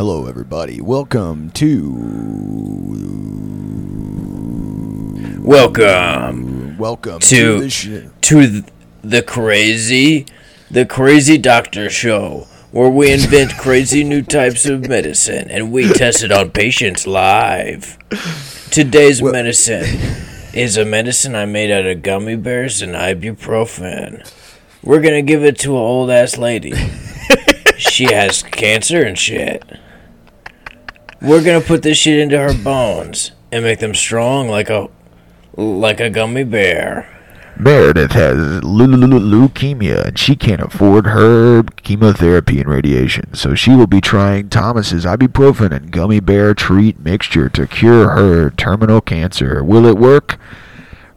Hello, everybody. Welcome to. Welcome Welcome to, To- the sh- to th- the crazy, the crazy doctor show, where we invent crazy new types of medicine and we test it on patients live. Today's medicine is a medicine I made out of gummy bears and ibuprofen. We're gonna give it to an old ass lady. she has cancer and shit. We're gonna put this shit into her bones and make them strong like a like a gummy bear. Meredith has leu- leu- leu- leukemia and she can't afford her chemotherapy and radiation, so she will be trying Thomas's ibuprofen and gummy bear treat mixture to cure her terminal cancer. Will it work?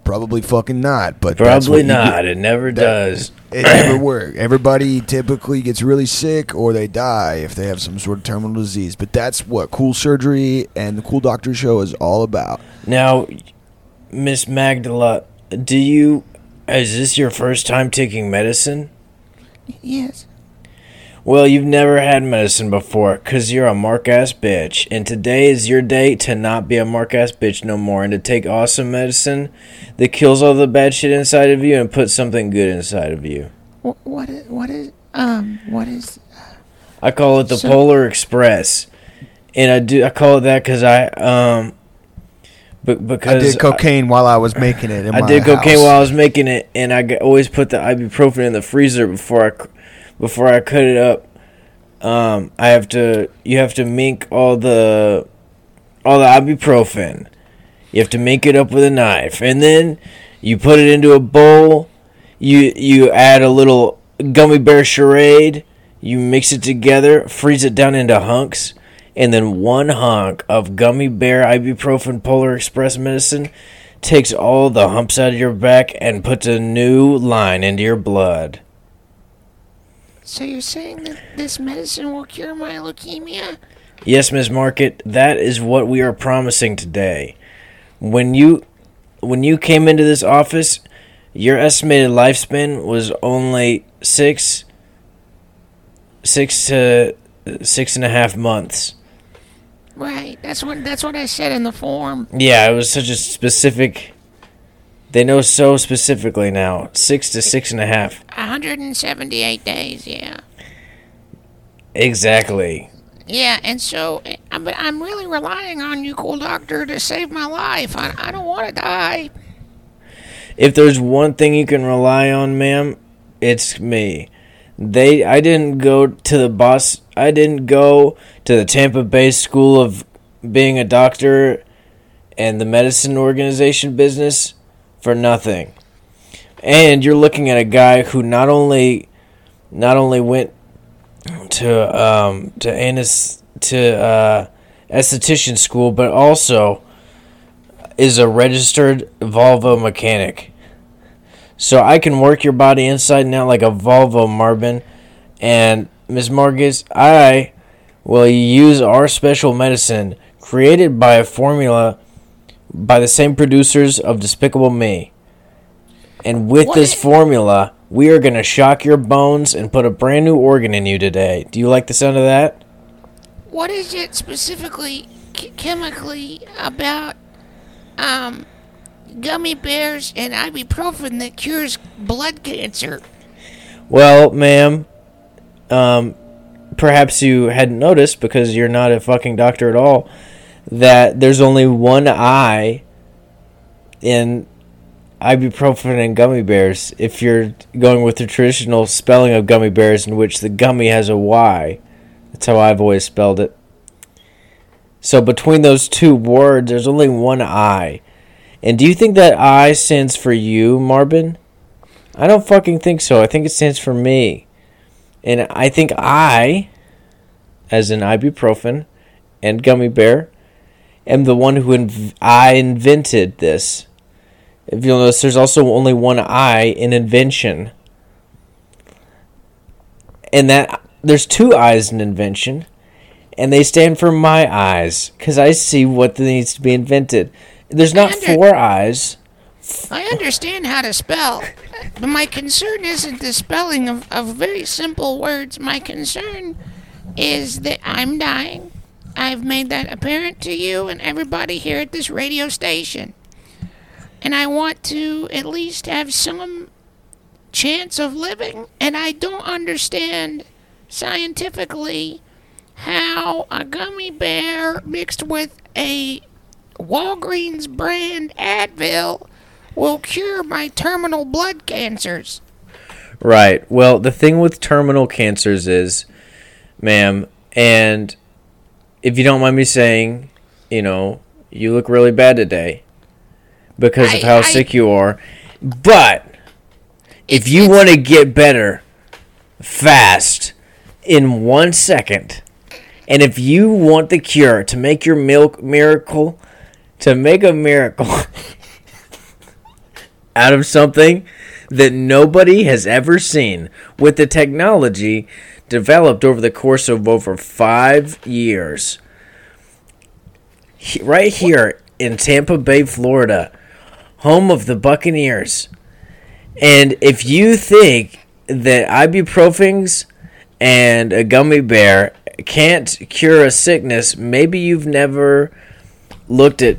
Probably fucking not, but that's Probably not. It never That- does. It never works. Everybody typically gets really sick or they die if they have some sort of terminal disease. But that's what Cool Surgery and the Cool Doctor Show is all about. Now, Miss Magdala, do you? Is this your first time taking medicine? Yes. Well, you've never had medicine before, cause you're a mark ass bitch, and today is your day to not be a mark ass bitch no more, and to take awesome medicine that kills all the bad shit inside of you and put something good inside of you. What, what is what is um what is I call it the So- Polar Express, and I do I call it that because I um, but I did cocaine while I was making it. In I my did cocaine house. while I was making it, and I always put the ibuprofen in the freezer before I c- before I cut it up. Um, I have to you have to mink all the all the ibuprofen. You have to mink it up with a knife, and then you put it into a bowl. You you add a little gummy bear charade. You mix it together, freeze it down into hunks, and then one hunk of gummy bear ibuprofen Polar Express medicine takes all the humps out of your back and puts a new line into your blood. So you're saying that this medicine will cure my leukemia? Yes, Miss Market, that is what we are promising today. When you when you came into this office, your estimated lifespan was only six six to six and a half months. Right. That's what that's what I said in the form. Yeah, it was such a specific they know so specifically now. Six to six and a half. 178 days, yeah. Exactly. Yeah, and so eh, but I'm really relying on you, cool doctor, to save my life. I, I don't want to die. If there's one thing you can rely on, ma'am, it's me. They I didn't go to the boss I didn't go to the Tampa Bay School of being a doctor and the medicine organization business for nothing. And you're looking at a guy who not only not only went to um to anes to uh esthetician school but also is a registered Volvo mechanic. So I can work your body inside and out like a Volvo Marvin. And Ms. Marcus, I will use our special medicine created by a formula by the same producers of Despicable Me. And with What this formula, we are going to shock your bones and put a brand new organ in you today. Do you like the sound of that? What is it specifically ch- chemically about um gummy bears and ibuprofen that cures blood cancer? Well, ma'am, um, perhaps you hadn't noticed because you're not a fucking doctor at all that there's only one I in ibuprofen and gummy bears. If you're going with the traditional spelling of gummy bears, in which the gummy has a Y, that's how I've always spelled it. So between those two words, there's only one I. And do you think that I stands for you, Marvin? I don't fucking think so. I think it stands for me. And I think I, as in ibuprofen and gummy bear, am the one who inv- I invented this. If you'll notice, there's also only one I in invention. And that there's two I's in invention, and they stand for my eyes because I see what needs to be invented. There's not Under- four eyes. I understand how to spell, but my concern isn't the spelling of, of very simple words. My concern is that I'm dying I've made that apparent to you and everybody here at this radio station. And I want to at least have some chance of living, and I don't understand scientifically how a gummy bear mixed with a Walgreens brand Advil will cure my terminal blood cancers. Right. Well, the thing with terminal cancers is, ma'am, and if you don't mind me saying, you know, you look really bad today because of how I- sick you are. But if you want to get better fast in one second, and if you want the cure to make your milk miracle, to make a miracle out of something that nobody has ever seen with the technology developed over the course of over five years. He- Right here in Tampa Bay, Florida, home of the Buccaneers. And if you think that ibuprofens and a gummy bear can't cure a sickness, maybe you've never looked at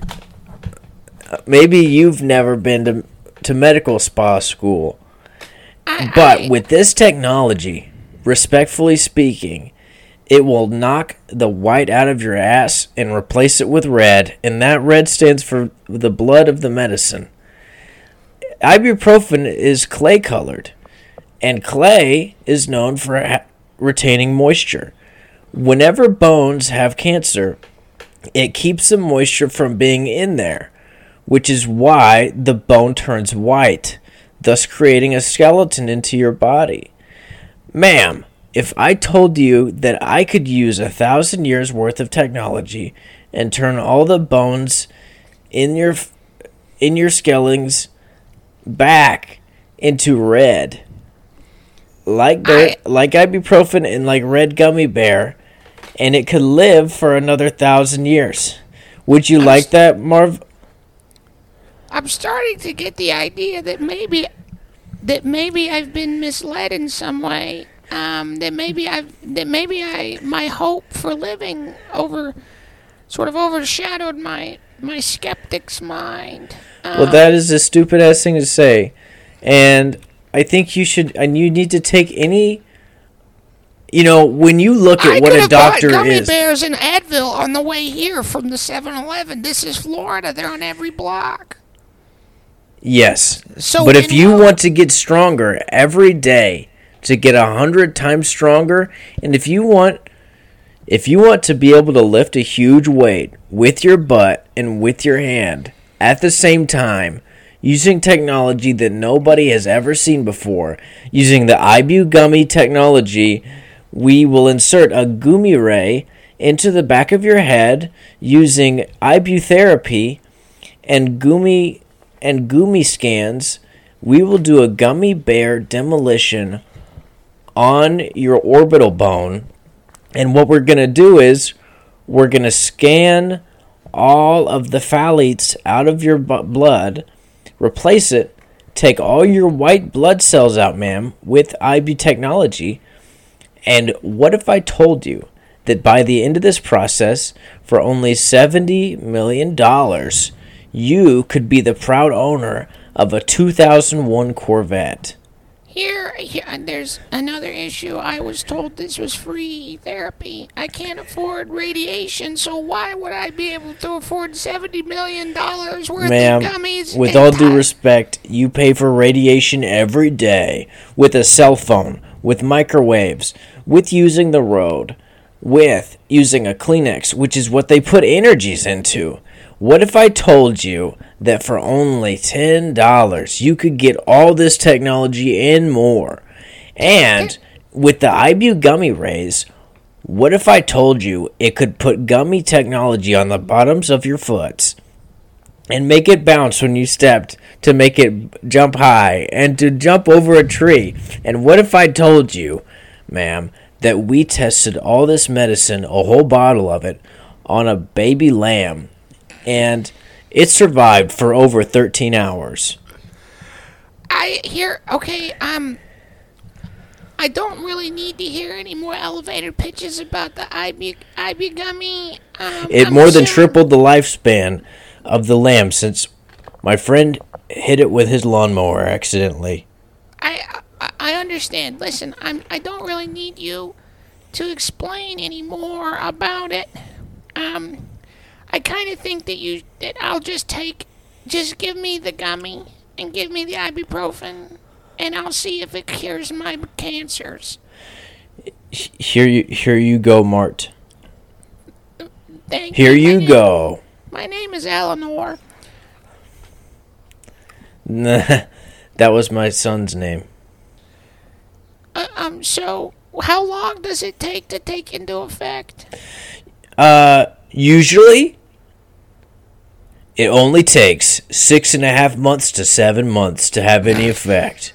maybe you've never been to, to medical spa school. I, But I- with this technology, respectfully speaking, it will knock the white out of your ass and replace it with red, and that red stands for the blood of the medicine. Ibuprofen is clay colored, and clay is known for retaining moisture. Whenever bones have cancer, it keeps the moisture from being in there, which is why the bone turns white, thus creating a skeleton into your body. Ma'am, if I told you that I could use a thousand years worth of technology and turn all the bones in your in your skeletons back into red, like the, like ibuprofen and like red gummy bear, and it could live for another thousand years. Would you like that, Marv? I'm starting to get the idea that maybe that maybe I've been misled in some way. Um, that maybe I've that maybe I my hope for living over sort of overshadowed my my skeptic's mind. Well, that is a stupid ass thing to say, and I think you should. And you need to take any. You know, when you look I at what could a have bought doctor gummy is, bears and Advil on the way here from the 7-Eleven. This is Florida. They're on every block. Yes. So but if you want to get stronger every day, to get a hundred times stronger, and if you want, if you want to be able to lift a huge weight with your butt and with your hand at the same time, using technology that nobody has ever seen before, using the Ibu gummy technology, we will insert a gummy ray into the back of your head using IBU therapy and gummy and gummy scans. We will do a gummy bear demolition on your orbital bone. And what we're going to do is we're going to scan all of the phthalates out of your blood, replace it, take all your white blood cells out, ma'am, with IB technology. And what if I told you that by the end of this process, for only $70 million, you could be the proud owner of a 2001 Corvette? Here, here, there's another issue. I was told this was free therapy. I can't afford radiation, so why would I be able to afford seventy million dollars worth Ma'am, of gummies? with all due respect, you pay for radiation every day with a cell phone, with microwaves, with using the road, with using a Kleenex, which is what they put energies into. What if I told you that for only $10 you could get all this technology and more? And with the IBU gummy rays, what if I told you it could put gummy technology on the bottoms of your foots? and make it bounce when you stepped to make it jump high and to jump over a tree. And what if I told you, ma'am, that we tested all this medicine, a whole bottle of it, on a baby lamb and it survived for over 13 hours? I hear Okay, um, I don't really need to hear any more elevator pitches about the ibu ibugummy. Um, It I'm more than tripled the lifespan of the lamb since my friend hit it with his lawnmower accidentally. I, I I understand. Listen, I'm I don't really need you to explain any more about it. Um, I kind of think that you that I'll just take, just give me the gummy and give me the ibuprofen, and I'll see if it cures my cancers. Here you here you go, Mart. Thank Here you. You name- go. My name is Eleanor. that was my son's name. Uh, um, so how long does it take to take into effect? Uh, usually, it only takes six and a half months to seven months to have any effect.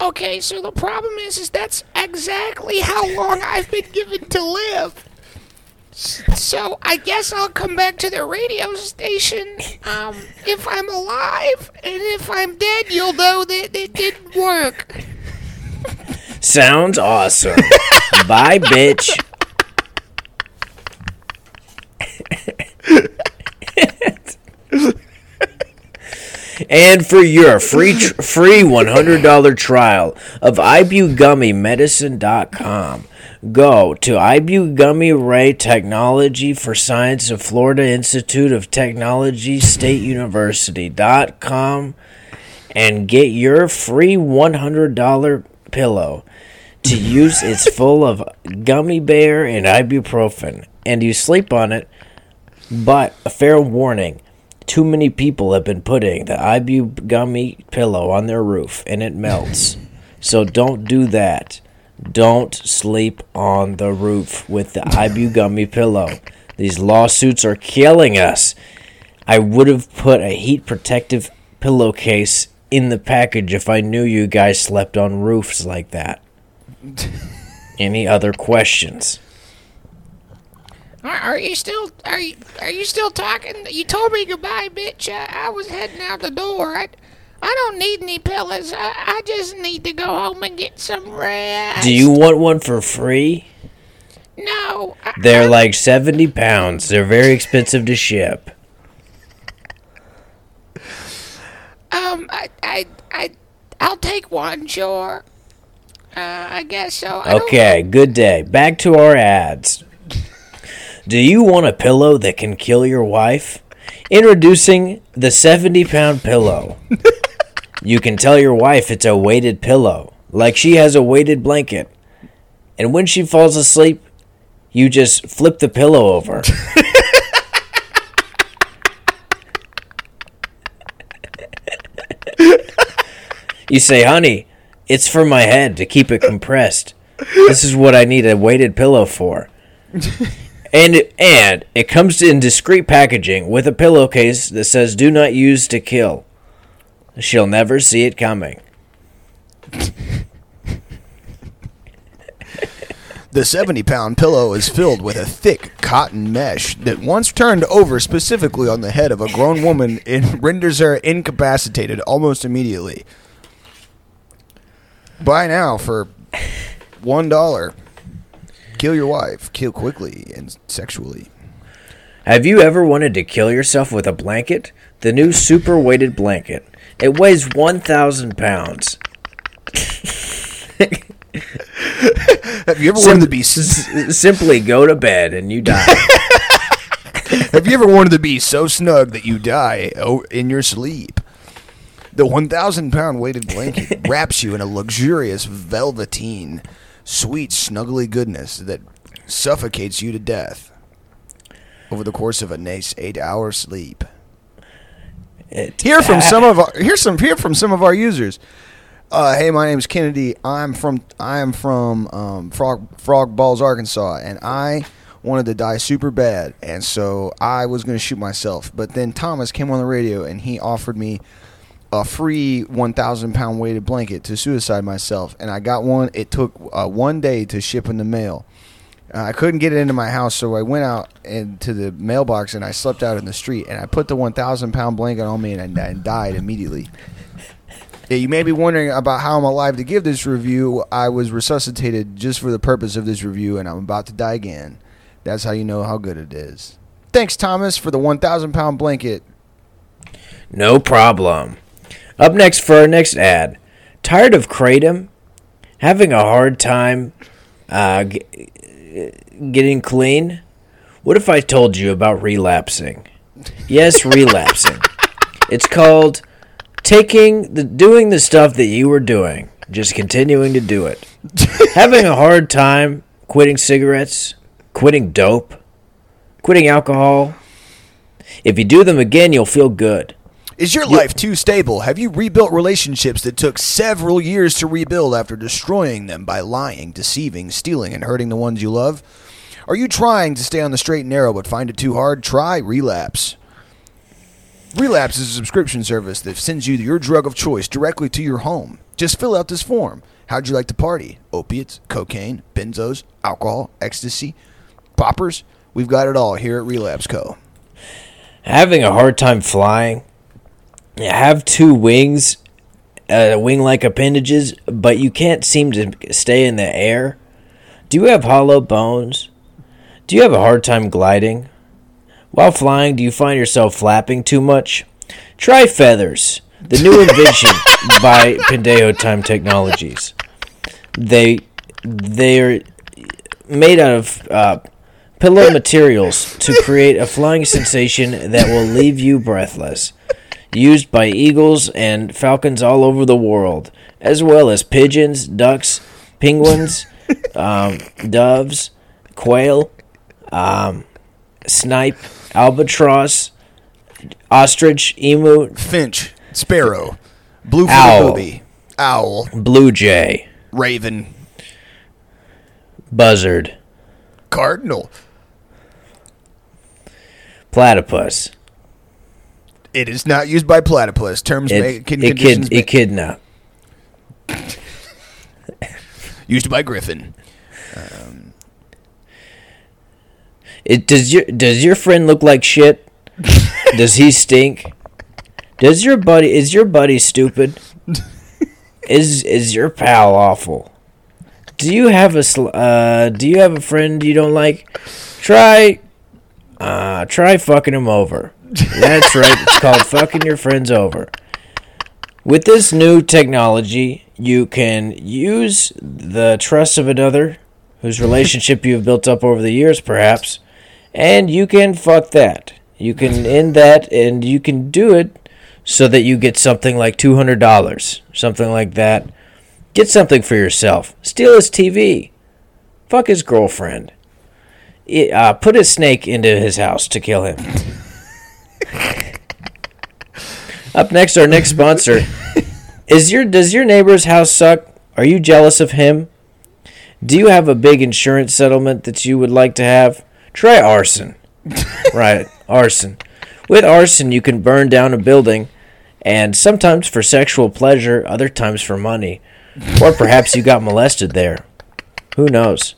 Okay, so the problem is, is that's exactly how long I've been given to live. So I guess I'll come back to the radio station um, if I'm alive, and if I'm dead, you'll know that it didn't work. Sounds awesome. Bye, bitch. and for your free tr- free $100 trial of ibugummymedicine.com, go to Ibugummy Ray Technology for Science of Florida Institute of Technology State University.com and get your free $100 pillow to use. It's full of gummy bear and ibuprofen, and you sleep on it. But a fair warning too many people have been putting the Ibu gummy pillow on their roof and it melts. so don't do that. Don't sleep on the roof with the Ibu gummy pillow. These lawsuits are killing us. I would have put a heat protective pillowcase in the package if I knew you guys slept on roofs like that. Any other questions? Are, are you still are you are you still talking? You told me goodbye, bitch. I, I was heading out the door. I, I don't need any pillows. I, I just need to go home and get some rest. Do you want one for free? No. I, They're like 70 pounds. They're very expensive to ship. Um, I, I, I, I'll take one, sure. Uh, I guess so. I don't- Okay, good day. Back to our ads. Do you want a pillow that can kill your wife? Introducing the 70 pound pillow. you can tell your wife it's a weighted pillow, like she has a weighted blanket. And when she falls asleep, you just flip the pillow over. you say, honey, it's for my head to keep it compressed. This is what I need a weighted pillow for. And and it comes in discreet packaging with a pillowcase that says "Do not use to kill." She'll never see it coming. The 70 pound pillow is filled with a thick cotton mesh that, once turned over specifically on the head of a grown woman, it renders her incapacitated almost immediately. Buy now for $1. Kill your wife. Kill quickly and sexually. Have you ever wanted to kill yourself with a blanket? The new super weighted blanket. It weighs 1,000 pounds. Have you ever wanted to be S- simply go to bed and you die. Have you ever wanted to be so snug that you die in your sleep? The 1,000 pound weighted blanket wraps you in a luxurious velveteen, sweet, snuggly goodness that suffocates you to death over the course of a nice eight hour sleep. It- Hear from some of our hear some hear from some of our users. Uh, hey, my name is Kennedy. I'm from I am from um, Frog Frog Balls, Arkansas, and I wanted to die super bad, and so I was going to shoot myself. But then Thomas came on the radio and he offered me a free 1,000 pound weighted blanket to suicide myself, and I got one. It took uh, one day to ship in the mail. Uh, I couldn't get it into my house, so I went out into the mailbox and I slept out in the street. And I put the 1,000 pound blanket on me and I, and died immediately. Yeah, you may be wondering about how I'm alive to give this review. I was resuscitated just for the purpose of this review, and I'm about to die again. That's how you know how good it is. Thanks, Thomas, for the 1,000 pound blanket. No problem. Up next for our next ad. Tired of Kratom? Having a hard time uh, g- getting clean? What if I told you about relapsing? Yes, relapsing. It's called taking the doing the stuff that you were doing, just continuing to do it. Having a hard time quitting cigarettes, quitting dope, quitting alcohol. If you do them again, you'll feel good. Is your life too stable? Have you rebuilt relationships that took several years to rebuild after destroying them by lying, deceiving, stealing, and hurting the ones you love? Are you trying to stay on the straight and narrow but find it too hard? Try Relapse. Relapse is a subscription service that sends you your drug of choice directly to your home. Just fill out this form. How'd you like to party? Opiates, cocaine, benzos, alcohol, ecstasy, poppers? We've got it all here at Relapse Co. having a hard time flying, have two wings, uh, wing like appendages, but you can't seem to stay in the air? Do you have hollow bones? Do you have a hard time gliding? While flying, do you find yourself flapping too much? Try feathers, the new invention by Pendejo Time Technologies. They they're made out of uh, pillow materials to create a flying sensation that will leave you breathless. Used by eagles and falcons all over the world, as well as pigeons, ducks, penguins, um, doves, quail, um, snipe, albatross, ostrich, emu, Finch, Sparrow, Blue Owl. Booby, Owl, blue jay, Raven, buzzard, Cardinal. platypus. It is not used by platypus. Terms It, may, it, con- kid, conditions may- echidna. used by Griffin. It does your does your friend look like shit? does he stink? Does your buddy is your buddy stupid? is is your pal awful? Do you have a sl- uh do you have a friend you don't like? Try uh try fucking him over. That's right. It's called fucking your friends over. With this new technology, you can use the trust of another whose relationship you've built up over the years, perhaps, and you can fuck that. You can end that, and you can do it so that you get something like $200, something like that. Get something for yourself. Steal his TV. Fuck his girlfriend. I- uh, put a snake into his house to kill him. Up next, our next sponsor is your. Does your neighbor's house suck? Are you jealous of him? Do you have a big insurance settlement that you would like to have? Try arson. right, arson. With arson, you can burn down a building, and sometimes for sexual pleasure, other times for money. Or perhaps you got molested there. Who knows?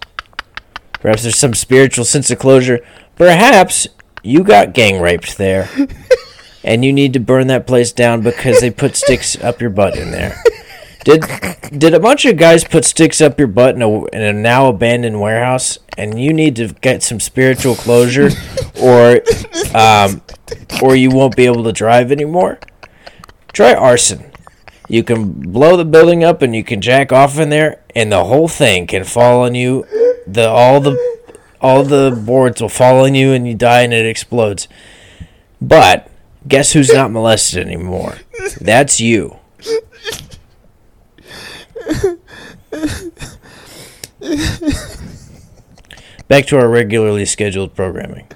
Perhaps there's some spiritual sense of closure. Perhaps you got gang raped there. And you need to burn that place down because they put sticks up your butt in there. Did did a bunch of guys put sticks up your butt in a, in a now abandoned warehouse, and you need to get some spiritual closure, or um, or you won't be able to drive anymore? Try arson. You can blow the building up, and you can jack off in there, and the whole thing can fall on you. The all the all the boards will fall on you, and you die, and it explodes. But guess who's not molested anymore? That's you. Back to our regularly scheduled programming.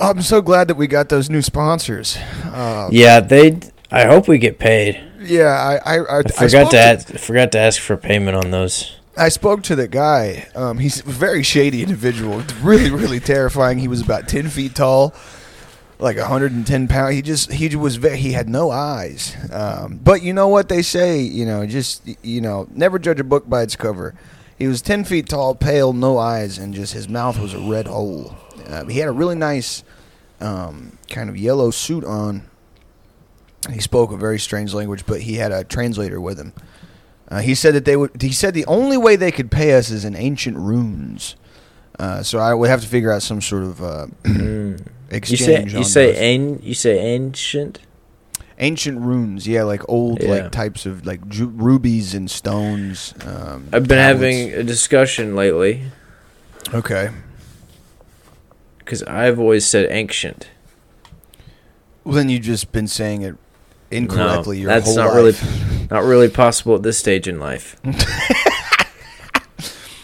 I'm so glad that we got those new sponsors. Uh, Yeah, they. I hope we get paid. yeah, I I, I, I forgot spoke to ask, forgot to ask for payment on those. I spoke to the guy. Um, he's a very shady individual. Really, really terrifying. He was about ten feet tall, like 110 pounds. He just he was very, he had no eyes. Um, but you know what they say? You know, just you know, never judge a book by its cover. He was 10 feet tall, pale, no eyes, and just his mouth was a red hole. Uh, he had a really nice um, kind of yellow suit on. He spoke a very strange language, but he had a translator with him. Uh, he said that they would. He said the only way they could pay us is in ancient runes. Uh, so I would have to figure out some sort of uh, You exchange. say on you say an, you say ancient. ancient runes, yeah, like old Yeah. like types of like ju- rubies and stones. Um, I've been tablets. having a discussion lately okay. because I've always said ancient. Well, then you've just been saying it incorrectly no, your that's whole not life. really not really possible at this stage in life.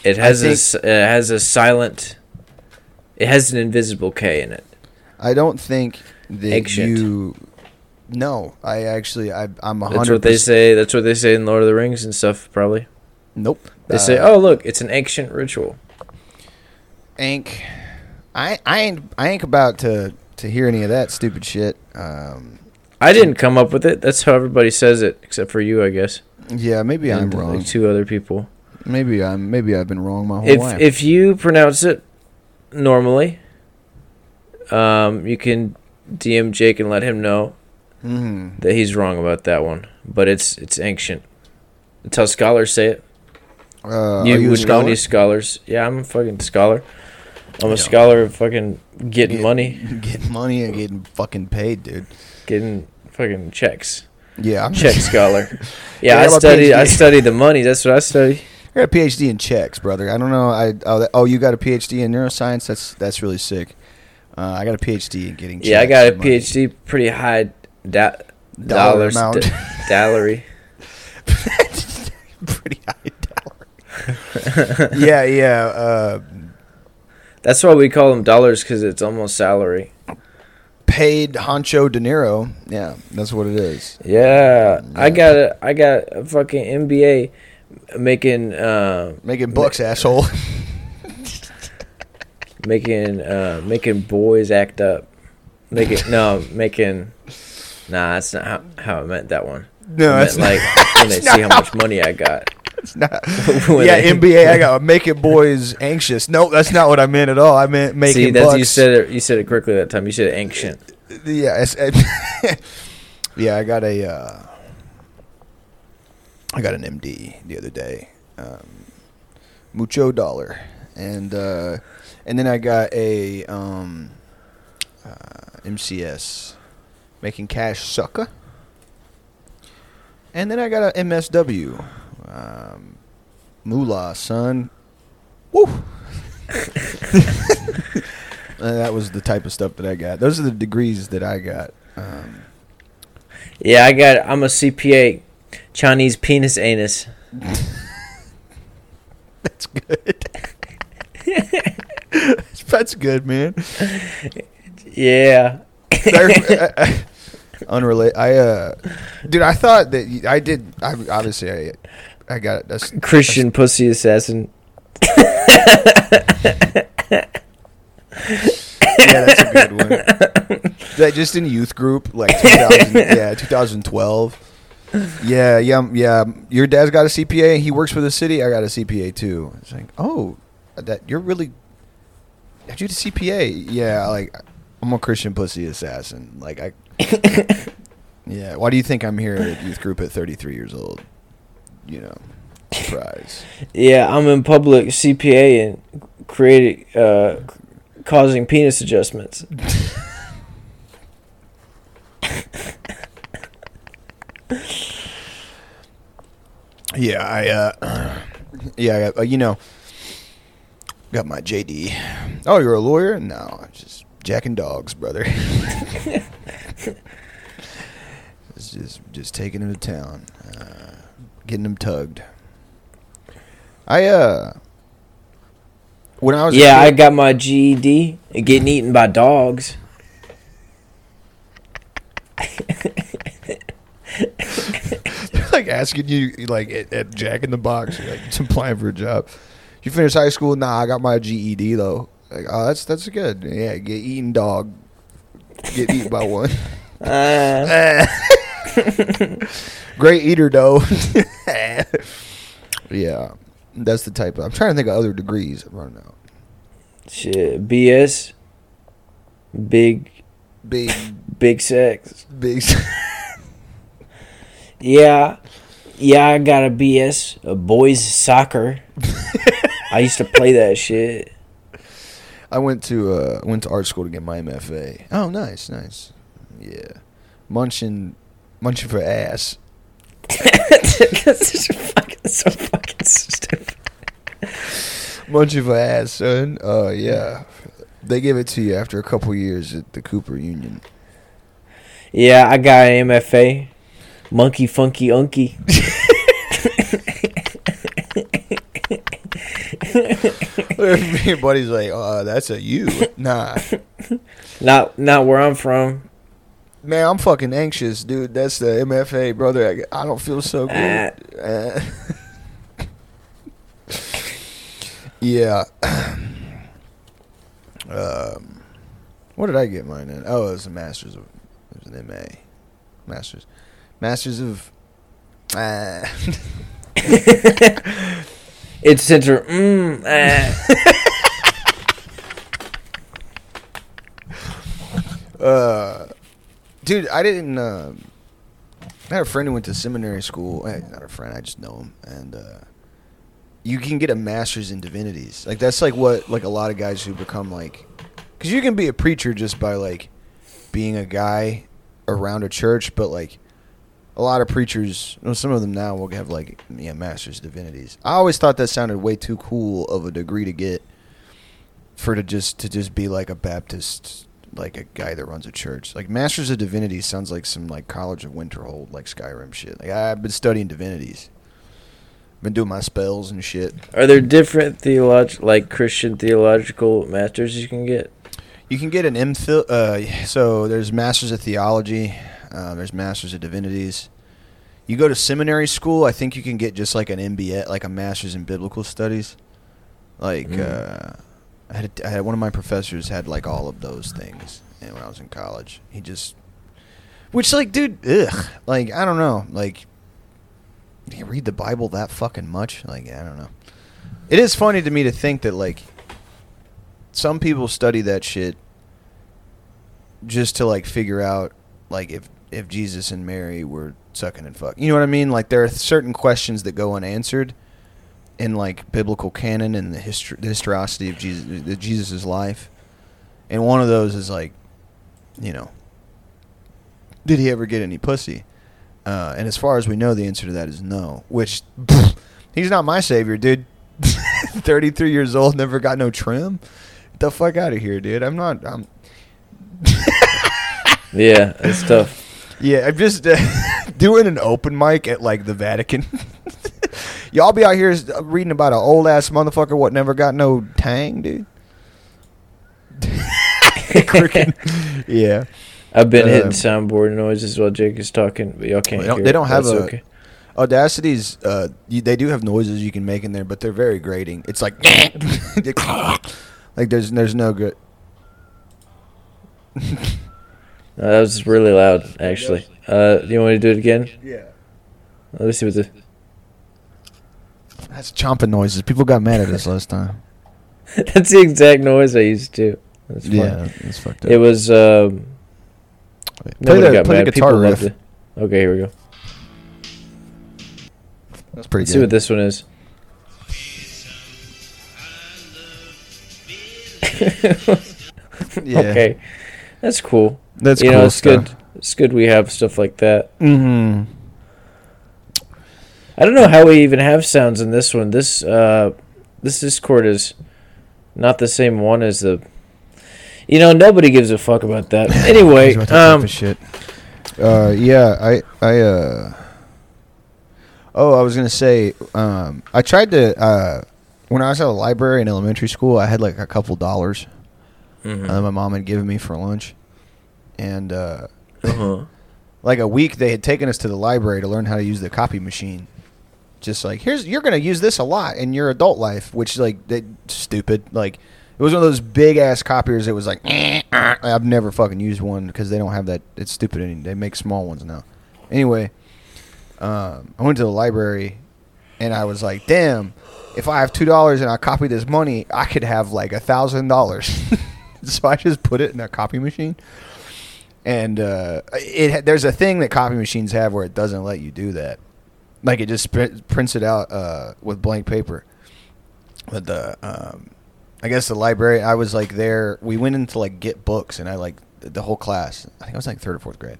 it has a think- s- it has a silent. It has an invisible K in it. I don't think that Ancient. you. No, I actually I I'm a hundred. That's what they say. That's what they say in Lord of the Rings and stuff. Probably Nope. they say, Uh, "Oh, look, it's an ancient ritual." Ank. I I ain't I ain't about to to hear any of that stupid shit. Um, I didn't come up with it. That's how everybody says it, except for you, I guess. yeah, maybe I'm uh, wrong. Like two other people. Maybe I'm maybe I've been wrong my whole if life. if you pronounce it normally, um, you can DM Jake and let him know Mhm. that he's wrong about that one. But it's it's ancient. That's how scholars say it. Uh, you you a wouldn't know any scholars. Yeah, I'm a fucking scholar. I'm Yeah. a scholar of fucking getting Get- money, Getting money and getting fucking paid, dude. Getting fucking checks. Yeah, Check scholar. Yeah, Yeah, I I got my study. I study the money. That's what I study. I got a PhD in checks, brother. I don't know. I oh, oh you got a PhD in neuroscience. That's that's really sick. Uh, I got a PhD in getting. Yeah, I got a money. PhD, pretty high da- Dollar dollars, amount. d- salary. pretty high dollar. yeah, yeah. Uh, That's why we call them dollars because it's almost salary. Paid Honcho De Niro. Yeah, that's what it is. Yeah, I got a, I got a fucking MBA making, uh, Making bucks, asshole. making, uh, making boys act up. Making no, making. Nah, that's not how, how I meant that one. No, I that's meant like when they see how much money I got. Not. Yeah, NBA. I got making boys anxious. No, that's not what I meant at all. I meant making See, that's bucks. you said it. You said it correctly that time. You said ancient. Yeah, it's, yeah. I got a. Uh, I got an MD the other day, um, mucho dollar, and uh, and then I got a um, uh, MCS, making cash sucker, and then I got a MSW, um, moolah son, woo. Uh, that was the type of stuff that I got. Those are the degrees that I got. Um, Yeah, I got. I'm a CPA, Chinese penis anus. that's good. that's good, man. Yeah. Unrelated. I uh, dude, I thought that I did. I obviously I, I got that's Christian pussy assassin. yeah, that's a good one. that just in youth group like 2000, yeah, 2012. Yeah, yeah, um, yeah. Your dad's got a CPA. He works for the city. I got a CPA too. It's like, oh, that you're really. Have you a CPA? Yeah, like I'm a Christian pussy assassin. Like I. yeah. Why do you think I'm here at youth group at 33 years old? You know, surprise. Yeah, I'm in public CPA and creating, uh, causing penis adjustments. Yeah, I uh yeah, I uh, you know, got my JD. Oh, you're a lawyer? No, just jacking dogs, brother. it's just just taking him to town, uh, getting them tugged. I uh when I was Yeah, I got my GED getting eaten by dogs. like asking you like at, at Jack in the Box, you're like applying for a job. You finished high school? Nah, I got my GED though. Like, oh, that's that's good. Yeah, get eaten dog, get eaten by one. Uh, Great eater though. yeah, that's the type. Of, I'm trying to think of other degrees. I'm running out. shit, BS. Big, Big, big sex. big. Yeah, yeah, I got a BS, a boys soccer. I used to play that shit. I went to uh, went to art school to get my MFA. Oh, nice, nice. Yeah, munching, munching for ass. That's so fucking, so fucking stupid. Munching for ass, son. Uh, yeah. They give it to you after a couple years at the Cooper Union. Yeah, I got an MFA. Monkey Funky Unky. Buddy's like, "Oh, that's a you. Nah. Not not where I'm from. Man, I'm fucking anxious, dude. That's the MFA, brother. I, I don't feel so good. Uh, yeah. um, what did I get mine in? Oh, it was a master's of, it was an MA, masters, masters of. Uh, It's center. Mm, ah. uh, dude, I didn't. Uh, I had a friend who went to seminary school. Eh, not a friend, I just know him, and uh, you can get a master's in divinities. Like that's like what like a lot of guys who become like, because you can be a preacher just by like being a guy around a church, but like a lot of preachers, well, some of them now will have like yeah, master's divinities. I always thought that sounded way too cool of a degree to get for to just to just be like a Baptist, like a guy that runs a church. Like masters of divinity sounds like some like College of Winterhold, like Skyrim shit. Like I've been studying divinities, been doing my spells and shit. Are there different theolog like Christian theological masters you can get? You can get an MPhil. Uh, so there's masters of theology. Uh, there's masters of divinities. You go to seminary school. I think you can get just like an MBA, like a master's in biblical studies. Like Mm. uh, I, had a, I had one of my professors had like all of those things, and when I was in college, he just, which like, dude, ugh, like I don't know, like, you read the Bible that fucking much? Like I don't know. It is funny to me to think that like some people study that shit just to like figure out like if if Jesus and Mary were sucking and fuck. You know what I mean? Like there are certain questions that go unanswered in like biblical canon and the history the historicity of Jesus the Jesus's life. And one of those is like, you know, did he ever get any pussy? Uh, and as far as we know, the answer to that is no. Which he's not my savior, dude. Thirty-three years old, never got no trim. Get the fuck out of here, dude. I'm not. I'm. Yeah, it's tough. Yeah, I'm just uh, doing an open mic at like the Vatican. Y'all be out here reading about an old ass motherfucker what never got no tang, dude. Yeah. I've been hitting Um, soundboard noises while Jake is talking, but y'all can't They don't- hear they don't have That's a- okay. Audacity's uh you, they do have noises you can make in there, but they're very grating. It's like like there's there's no good. No, that was really loud, actually. Uh, you want me to do it again? Yeah. Let me see what the. That's chomping noises. People got mad at us last time. That's the exact noise I used to. That's funny. Yeah, it's fucked up. It was. Um, play the, got play mad. the guitar People riff. loved it. Okay, here we go. That's pretty Let's see what this one is. yeah. Okay, that's cool. That's you cool know, it's stuff. good. It's good we have stuff like that. Mm-hmm. I don't know how we even have sounds in this one. This uh, this Discord is not the same one as the. You know, nobody gives a fuck about that. Anyway, um, shit. Uh, yeah, I, I, uh, oh, I was gonna say, um, I tried to, uh, when I was at a library in elementary school, I had like a couple dollars mhm. uh, my mom had given me for lunch, and uh, uh-huh. like a week they had taken us to the library to learn how to use the copy machine. Just like here's you're gonna use this a lot in your adult life, which like they stupid. Like it was one of those big ass copiers. It was like I've never fucking used one because they don't have that. It's stupid. Any they make small ones now. Anyway, um, I went to the library and I was like, damn, if I have two dollars and I copy this money, I could have like a thousand dollars. So I just put it in a copy machine and uh, it there's a thing that copy machines have where it doesn't let you do that. Like it just pr- prints it out uh, with blank paper. But the um, I guess the library I was like there. We went into like get books, and I like the whole class. I think I was like third or fourth grade,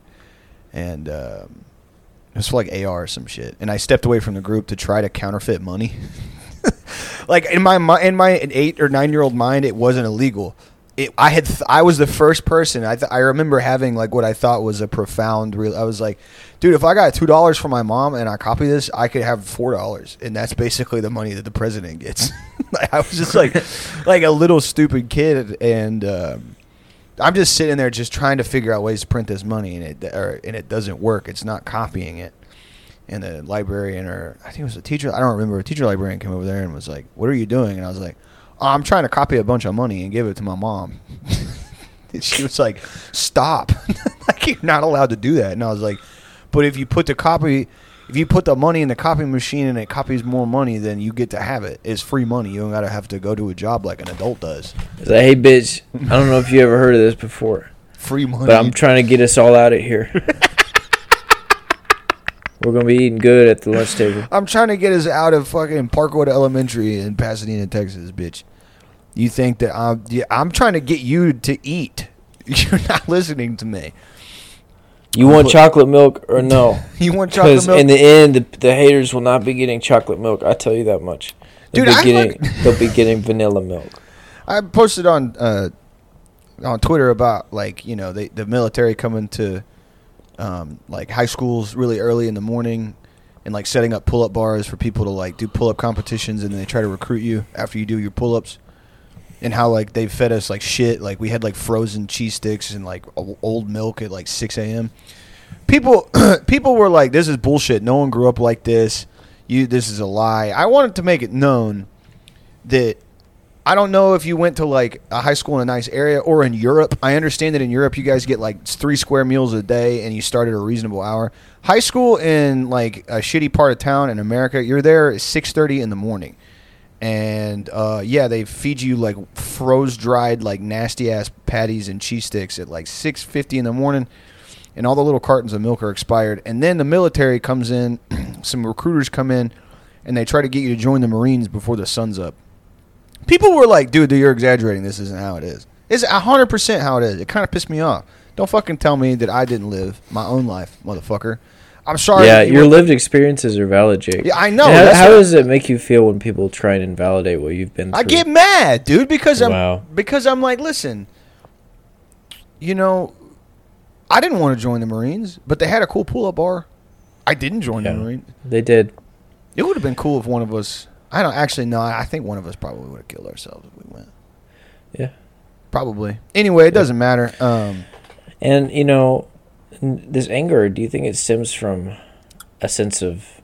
and um, it was for like AR or some shit. And I stepped away from the group to try to counterfeit money. like in my in my eight or nine year old mind, it wasn't illegal. It, I had th- I was the first person. I th- I remember having like what I thought was a profound. Real, I was like, dude, if I got two dollars from my mom and I copy this, I could have four dollars, and that's basically the money that the president gets. Like, I was just like, like a little stupid kid, and um, I'm just sitting there just trying to figure out ways to print this money, and it or, and it doesn't work. It's not copying it. And the librarian, or I think it was a teacher, I don't remember. A teacher librarian came over there and was like, "What are you doing?" And I was like, "I'm trying to copy a bunch of money and give it to my mom." she was like, "Stop! like you're not allowed to do that." And I was like, "But if you put the copy." If you put the money in the copying machine and it copies more money, then you get to have it. It's free money. You don't gotta have to go to a job like an adult does. It's like, hey, bitch, I don't know if you ever heard of this before, Free money. but I'm trying to get us all out of here. We're gonna be eating good at the lunch table. I'm trying to get us out of fucking Parkwood Elementary in Pasadena, Texas, bitch. You think that I'm? Yeah, I'm trying to get you to eat. You're not listening to me. You want chocolate milk or no? You want chocolate Because milk? in the end, the, the haters will not be getting chocolate milk. I tell you that much. They'll Dude, be I getting they'll be getting vanilla milk. I posted on uh, on Twitter about like you know they, the military coming to um, like high schools really early in the morning and like setting up pull up bars for people to like do pull up competitions and then they try to recruit you after you do your pull ups. And how like they fed us like shit. Like we had like frozen cheese sticks and like old milk at like six a.m. People people were like, "This is bullshit. No one grew up like this. You this is a lie." I wanted to make it known that I don't know if you went to like a high school in a nice area or in Europe. I understand that in Europe you guys get like three square meals a day and you start at a reasonable hour. High school in like a shitty part of town in America, you're there at six thirty in the morning, and uh, yeah, they feed you like froze dried like nasty ass patties and cheese sticks at like six fifty in the morning, and all the little cartons of milk are expired. And then the military comes in, some recruiters come in, and they try to get you to join the Marines before the sun's up people were like, dude, you're exaggerating. This isn't how it is. It's 100% how it is. It kind of pissed me off. Don't fucking tell me that I didn't live my own life, motherfucker. I'm sorry. yeah, you your went- lived experiences are valid, Jake. Yeah, I know. How how does it make you feel when people try and invalidate what you've been through? I get mad, dude, because I'm because I'm like, listen, you know, I didn't want to join the Marines, but they had a cool pull-up bar. I didn't join Yeah. the Marines. They did. It would have been cool if one of us. I don't actually know. I think one of us probably would have killed ourselves if we went. Yeah. Probably. Anyway, it doesn't matter. Um, And you know, this anger. Do you think it stems from a sense of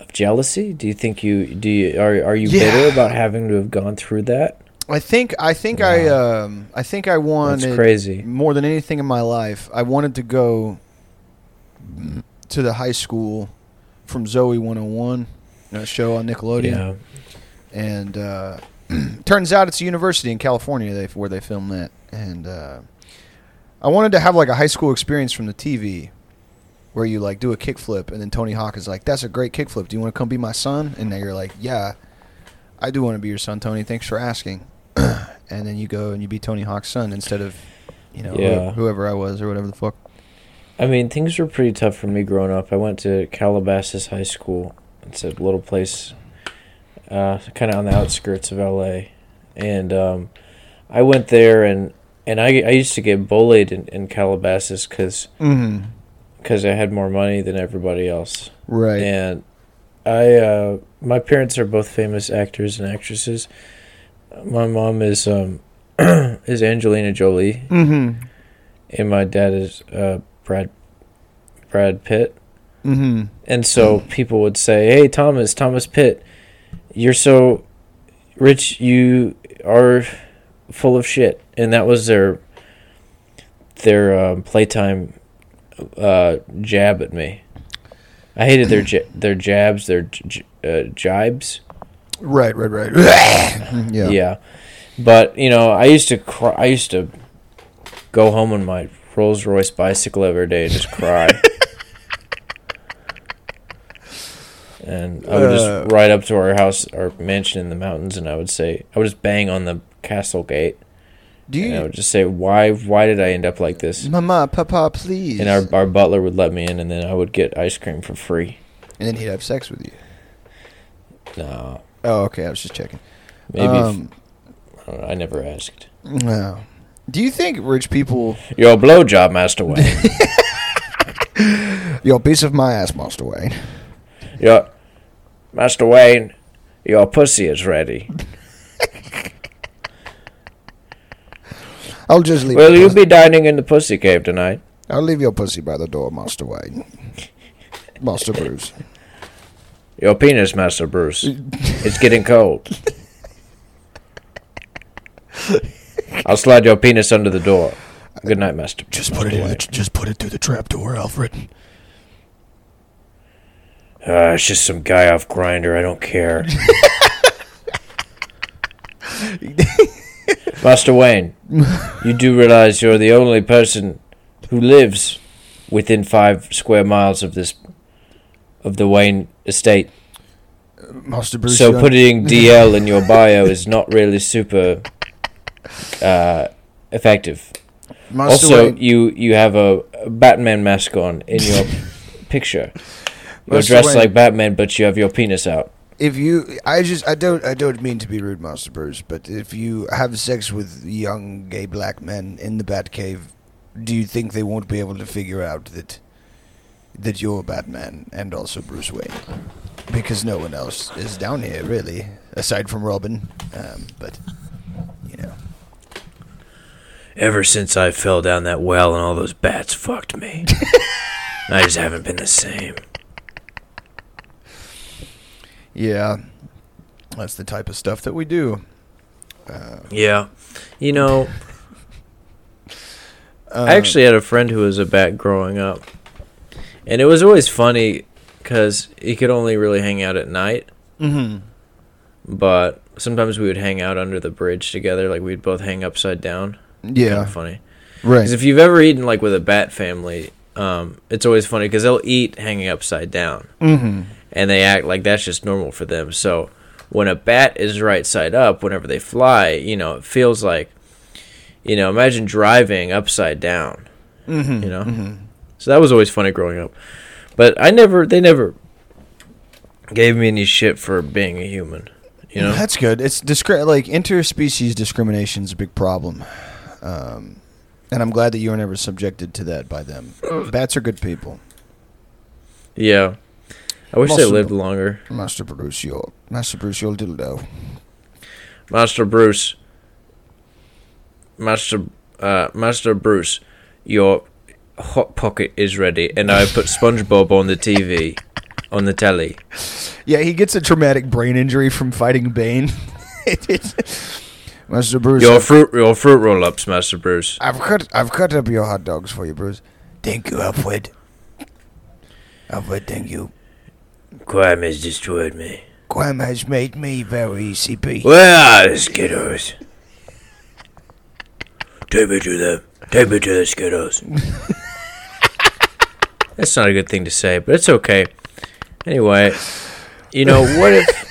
of jealousy? Do you think you do you are are you Yeah. bitter about having to have gone through that? I think I think I um I think I wanted That's crazy. more than anything in my life. I wanted to go to the high school from Zoe 101, show on Nickelodeon, Yeah. and uh, turns out it's a university in California they, where they filmed that. And uh, I wanted to have like a high school experience from the TV. Where you like do a kickflip, and then Tony Hawk is like, "That's a great kickflip. Do you want to come be my son?" And then you're like, "Yeah, I do want to be your son, Tony. Thanks for asking." and then you go and you be Tony Hawk's son instead of, you know, Yeah. whoever I was or whatever the fuck. I mean, things were pretty tough for me growing up. I went to Calabasas High School. It's a little place, uh, kind of on the outskirts of LA, and um, I went there and and I, I used to get bullied in, in Calabasas because Mm-hmm. I had more money than everybody else, Right. and I uh, my parents are both famous actors and actresses. My mom is um, is Angelina Jolie, Mm-hmm. and my dad is uh, Brad Brad Pitt. Mm-hmm. And so people would say, "Hey, Thomas, Thomas Pitt, you're so rich. You are full of shit." And that was their their um, playtime uh, jab at me. I hated their j- their jabs, their j- uh, jibes. Right. Right. Right. yeah. Yeah. But you know, I used to cry. I used to go home on my Rolls Royce bicycle every day and just cry. and I would Uh. just ride up to our house, our mansion in the mountains, and I would say, I would just bang on the castle gate, Do and I you, would just say, "Why? Why did I end up like this?" Mama, Papa, please? And our our butler would let me in, and then I would get ice cream for free. and then he'd have sex with you. No, Oh, okay. I was just checking. maybe if- Um, I, don't know, I never asked. no. Do you think rich people? Your blowjob, Master Wayne. Your piece of my ass, Master Wayne. your Master Wayne, your pussy is ready. I'll just leave. Will you pussy- be dining in the pussy cave tonight? I'll leave your pussy by the door, Master Wayne. Master Bruce. Your penis, Master Bruce. it's getting cold. I'll slide your penis under the door. Good night, Master. Just Master put it in. The, just put it through the trap door, Alfred. Uh, it's just some guy off Grindr. I don't care. Master Wayne, you do realize you're the only person who lives within five square miles of this of the Wayne estate. Master Bruce. so putting DL in your bio is not really super uh, effective. Master also, Wayne, you you have a Batman mask on in your picture. You're Master dressed like Batman, but you have your penis out. if you, I just, I don't, I don't mean to be rude, Master Bruce, but if you have sex with young gay black men in the Batcave, do you think they won't be able to figure out that that you're Batman and also Bruce Wayne? Because no one else is down here, really, aside from Robin. Um, but you know, Ever since I fell down that well and all those bats fucked me, I just haven't been the same. Yeah, that's the type of stuff that we do. Yeah, you know, Um, I actually had a friend who was a bat growing up, and it was always funny because he could only really hang out at night. mhm. But sometimes we would hang out under the bridge together, like we'd both hang upside down. yeah, Kinda funny. right. Because if you've ever eaten like with a bat family, um, it's always funny because they'll eat hanging upside down, mm-hmm. And they act like that's just normal for them. So when a bat is right side up, whenever they fly, you know, it feels like, you know, imagine driving upside down. Mm-hmm. You know, so that was always funny growing up. But I never, they never gave me any shit for being a human. You know, That's good. It's discri- like interspecies discrimination is a big problem, um, and I'm glad that you were never subjected to that by them. Bats are good people. yeah. I wish they Most lived longer. Master Bruce, your Master Bruce, your dildo. Master Bruce, Master uh, Master Bruce, your hot pocket is ready, and I put SpongeBob on the TV, on the telly. Yeah, he gets a traumatic brain injury from fighting Bane. Master Bruce, Your fruit, your fruit roll-ups, Master Bruce. I've cut, I've cut up your hot dogs for you, Bruce. Thank you, Alfred. Alfred, thank you. Crime has destroyed me. Crime has made me very CP. Where are the Skittles? Take me to them. Take me to the Skittles. That's not a good thing to say, but it's okay. Anyway, you know what if?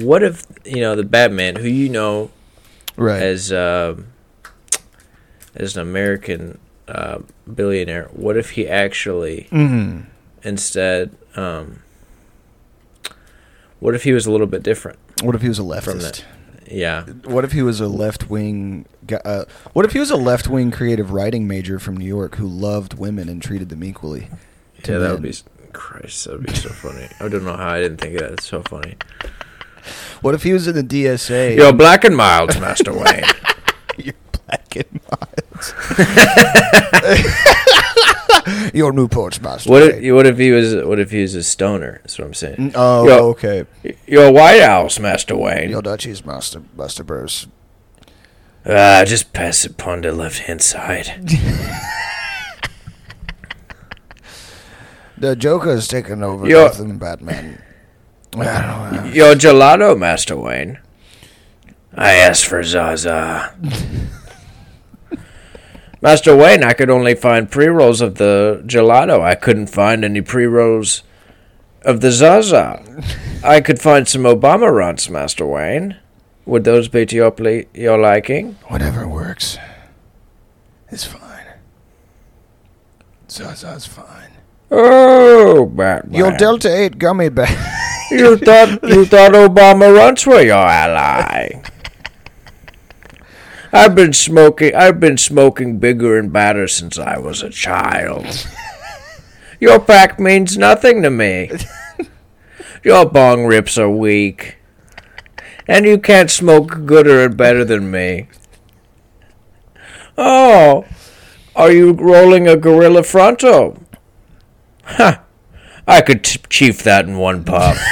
What if you know the Batman, who you know Right. as um as an American uh, billionaire? What if he actually mm-hmm. Instead? Um, what if he was a little bit different What if he was a leftist? Yeah. What if he was a left wing? Uh, what if he was a left wing creative writing major from New York who loved women and treated them equally? to Yeah, that would be Christ. That would be so funny. I don't know how I didn't think of that. It's so funny. What if he was in the DSA? You're black and mild, Master Wayne. You're black and mild. Your Newport's master. What if what if he was what if he was a stoner? That's what I'm saying. Oh, Yo- okay. You're White House, Master Wayne. Your Dutchies, master, master Bruce. Ah, just pass it upon the left hand side. The Joker Joker's taken over Yo- Gotham Batman. I. You're gelato, Master Wayne. I asked for Zaza. Master Wayne, I could only find pre rolls of the gelato. I couldn't find any pre rolls of the Zaza. I could find some Obama Runtz, Master Wayne. Would those be to your, ple- your liking? Whatever works. It's fine. Zaza's fine. Oh, Batman. Your Delta 8 gummy bear. You thought you thought Obama Runtz were your ally. I've been smoking. I've been smoking bigger and badder since I was a child. Your pack means nothing to me. Your bong rips are weak, and you can't smoke gooder and better than me. Oh, are you rolling a gorilla fronto? Ha! I could t- chief that in one puff.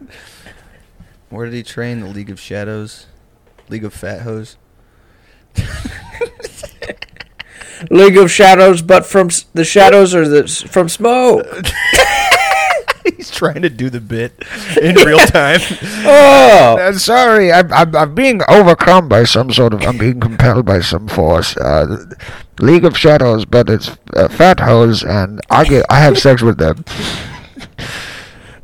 Where did he train? The League of Shadows? League of Fat Hoes? League of Shadows, but from s- the shadows or the s- from smoke. He's trying to do the bit in real time. Oh, Uh, sorry, I'm, I'm, I'm being overcome by some sort of. I'm being compelled by some force. Uh, League of Shadows, but it's uh, fat hoes, and I get I have sex with them.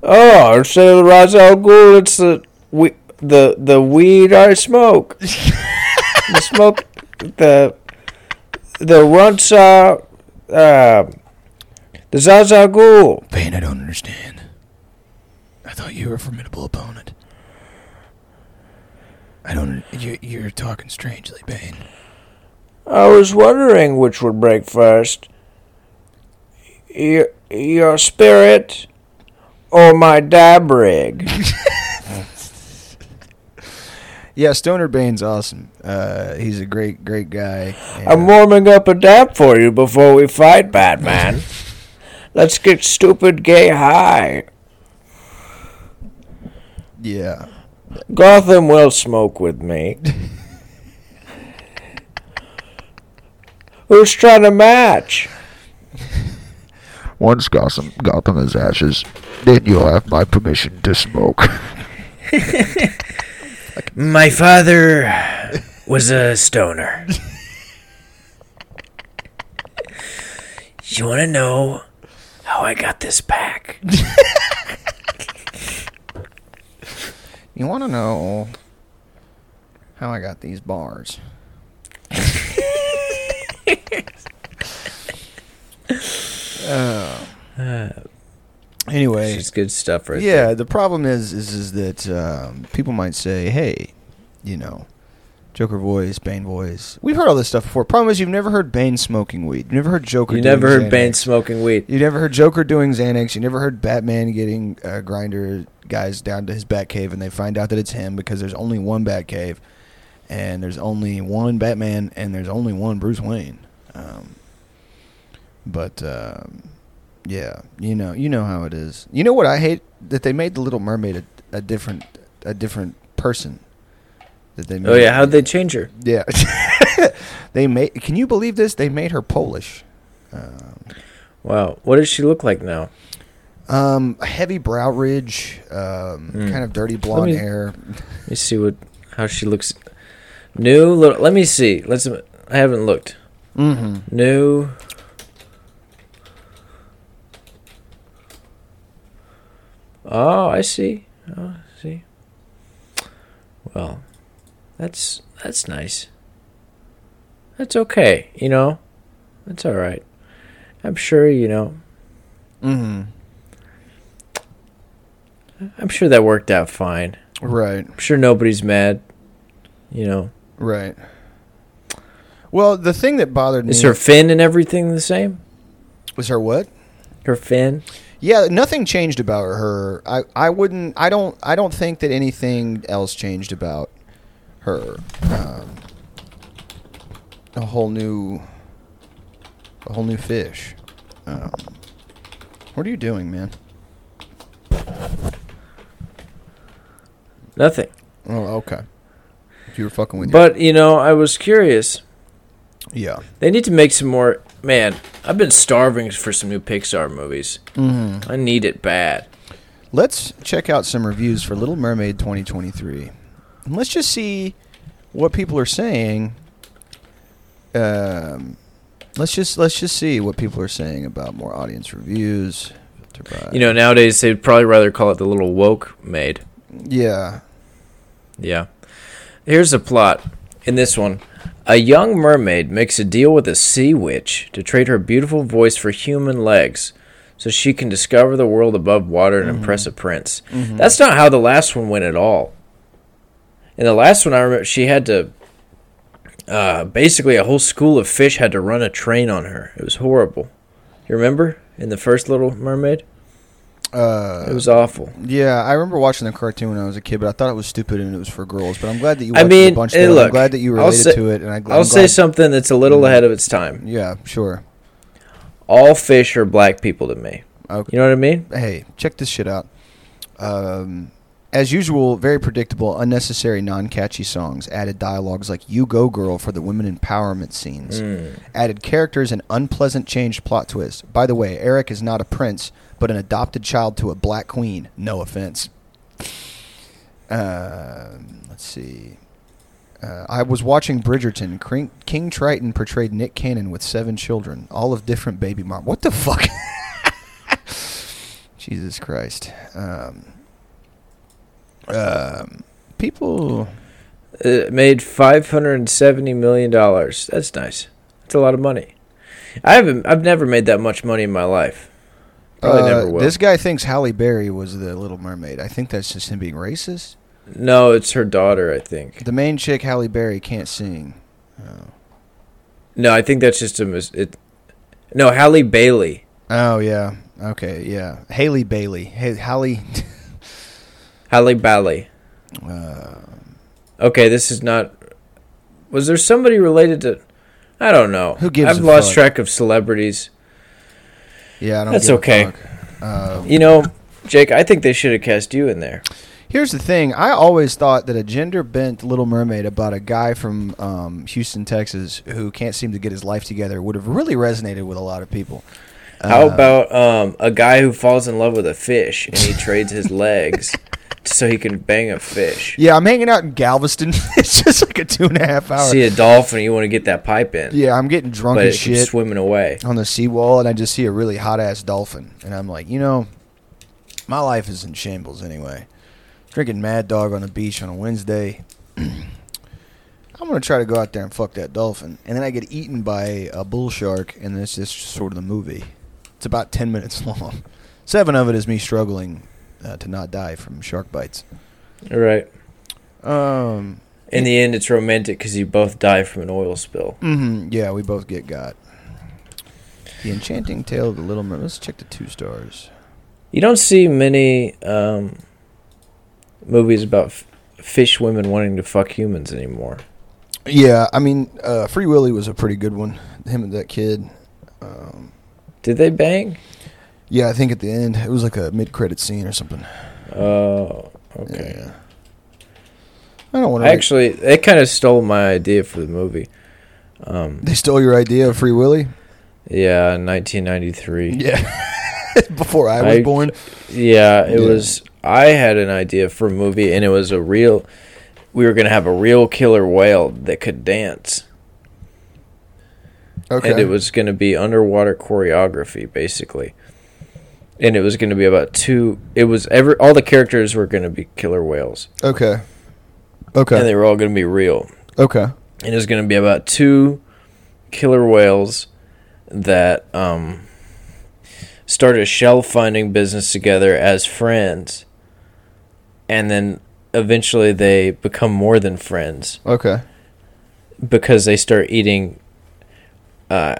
oh! Instead of the Ra's al Ghul, it's the we, the the weed I smoke. the smoke the the Runtz uh, uh the Zaz al Ghul. Bane, I don't understand. I thought you were a formidable opponent. I don't. You're, you're talking strangely, Bane. I was wondering which would break first. Your your spirit or my dab rig. Yeah, Stoner Bane's awesome. Uh, he's a great, great guy. I'm warming up a dab for you before we fight, Batman. Let's get stupid gay high. yeah. Gotham will smoke with me. Who's trying to match? Once Gotham, Gotham is ashes, then you'll have my permission to smoke. My father was a stoner. you want to know how I got this back? You want to know how I got these bars? uh, anyway, It's good stuff right yeah. The problem is, is, is that um, people might say, "Hey, you know, Joker voice, Bane voice." We've heard all this stuff before. Problem is, you've never heard Bane smoking weed. You've never heard Joker. You doing never heard Xanax. Bane smoking weed. You never heard Joker doing Xanax. You never heard Batman getting uh, Grindr guys down to his Batcave, and they find out that it's him because there's only one Batcave, and there's only one Batman, and there's only one Bruce Wayne. Um, but um, yeah, you know, you know how it is. You know what I hate that they made the Little Mermaid a, a different, a different person. That they made Oh yeah, how'd they change her? yeah. they made. Can you believe this? They made her Polish. Um, Wow, what does she look like now? Um, a heavy brow ridge, um, Mm. kind of dirty blonde me- hair. Let me see what how she looks. New. Little, let me see. Let's. I haven't looked. Mm-hmm. New. Oh, I see. Oh, I see. Well, that's that's nice. That's okay, you know. That's all right. I'm sure, you know. Mm-hmm. I'm sure that worked out fine. Right, I'm sure nobody's mad. You know, right. Well, the thing that bothered me is her fin and everything the same? was her what? Her fin. Yeah, nothing changed about her. I, I wouldn't. I don't. I don't think that anything else changed about her. Um, a whole new, a whole new fish. Um, what are you doing, man? Nothing. Oh, okay. You were fucking with But you know, I was curious. Yeah. They need to make some more. Man, I've been starving for some new Pixar movies. Mm-hmm. I need it bad. Let's check out some reviews for Little Mermaid 2023. And let's just see what people are saying Um, let's just let's just see what people are saying about more audience reviews. You know, nowadays they'd probably rather call it the little woke maid. yeah. Yeah. Here's the plot in this one. A young mermaid makes a deal with a sea witch to trade her beautiful voice for human legs so she can discover the world above water and impress a prince. That's not how the last one went at all. In the last one, I remember she had to. Uh, basically, a whole school of fish had to run a train on her. It was horrible. You remember in the first Little Mermaid? Uh, It was awful. yeah, I remember watching the cartoon when I was a kid, but I thought it was stupid and it was for girls. But I'm glad that you I watched mean, a bunch. hey, Of them. I'm glad that you related say- to it, and I, I'll say something that's a little ahead of its time. Yeah, sure. All fish are black people to me. Okay. You know what I mean? hey, check this shit out. Um, as usual, very predictable, unnecessary, non-catchy songs. Added dialogues like "You Go Girl" for the women empowerment scenes. Mm. Added characters and unpleasant changed plot twists. By the way, Eric is not a prince, but an adopted child to a black queen. No offense. Um let's see. Uh, I was watching Bridgerton. King, Triton portrayed Nick Cannon with seven children, all of different baby mom. What the fuck? Jesus Christ. Um, um, people. It made five hundred and seventy million dollars. That's nice. That's a lot of money. I haven't. I've never made that much money in my life. Probably uh, never will. This guy thinks Halle Berry was the Little Mermaid. I think that's just him being racist. no, it's her daughter. I think. The main chick, Halle Berry, can't sing. No, I think that's just a mis- it. No, Halle Bailey. Oh yeah. Okay. Yeah. Haley Bailey. Hey, Halle. Halle Bailey. Uh, Okay, this is not. Was there somebody related to? I don't know. Who gives I've a lost fuck? track of celebrities. Yeah. I don't. That's okay. Um, You know, Jake, I think they should have cast you in there. Here's the thing. I always thought that a gender bent Little Mermaid about a guy from um, Houston, Texas, who can't seem to get his life together would have really resonated with a lot of people. How Uh, about um, a guy who falls in love with a fish and he trades his legs so he can bang a fish? Yeah, I'm hanging out in Galveston. it's just like a two and a half hour. See a dolphin, you want to get that pipe in, Yeah, I'm getting drunk but as shit swimming away. on the seawall, and I just see a really hot ass dolphin, and I'm like, you know, my life is in shambles anyway. Drinking Mad Dog on the beach on a Wednesday. I'm gonna try to go out there and fuck that dolphin, and then I get eaten by a bull shark, and that's just sort of the movie. It's about ten minutes long. Seven of it is me struggling uh, to not die from shark bites. All right. Um. In the end, it's romantic because you both die from an oil spill. hmm yeah, we both get got. The Enchanting Tale of the Little Mermaid. Let's check the two stars. You don't see many um, movies about f- fish women wanting to fuck humans anymore. Yeah, I mean, uh, Free Willy was a pretty good one. Him and that kid. Um, Did they bang? Yeah, I think at the end it was like a mid-credit scene or something. Oh, okay. Yeah. I don't want to. Actually, they kind of stole my idea for the movie. Um, they stole your idea of Free Willy. yeah, 1993. Yeah, before I was I- born. Yeah, it Yeah. was. I had an idea for a movie, and it was a real. We were gonna have a real killer whale that could dance, Okay. and it was gonna be underwater choreography, basically. And it was gonna be about two. It was every all the characters were gonna be killer whales, okay. Okay. And they were all gonna be real. Okay. and it was going to be about two killer whales that um, start a shell finding business together as friends, and then eventually they become more than friends Okay. because they start eating uh,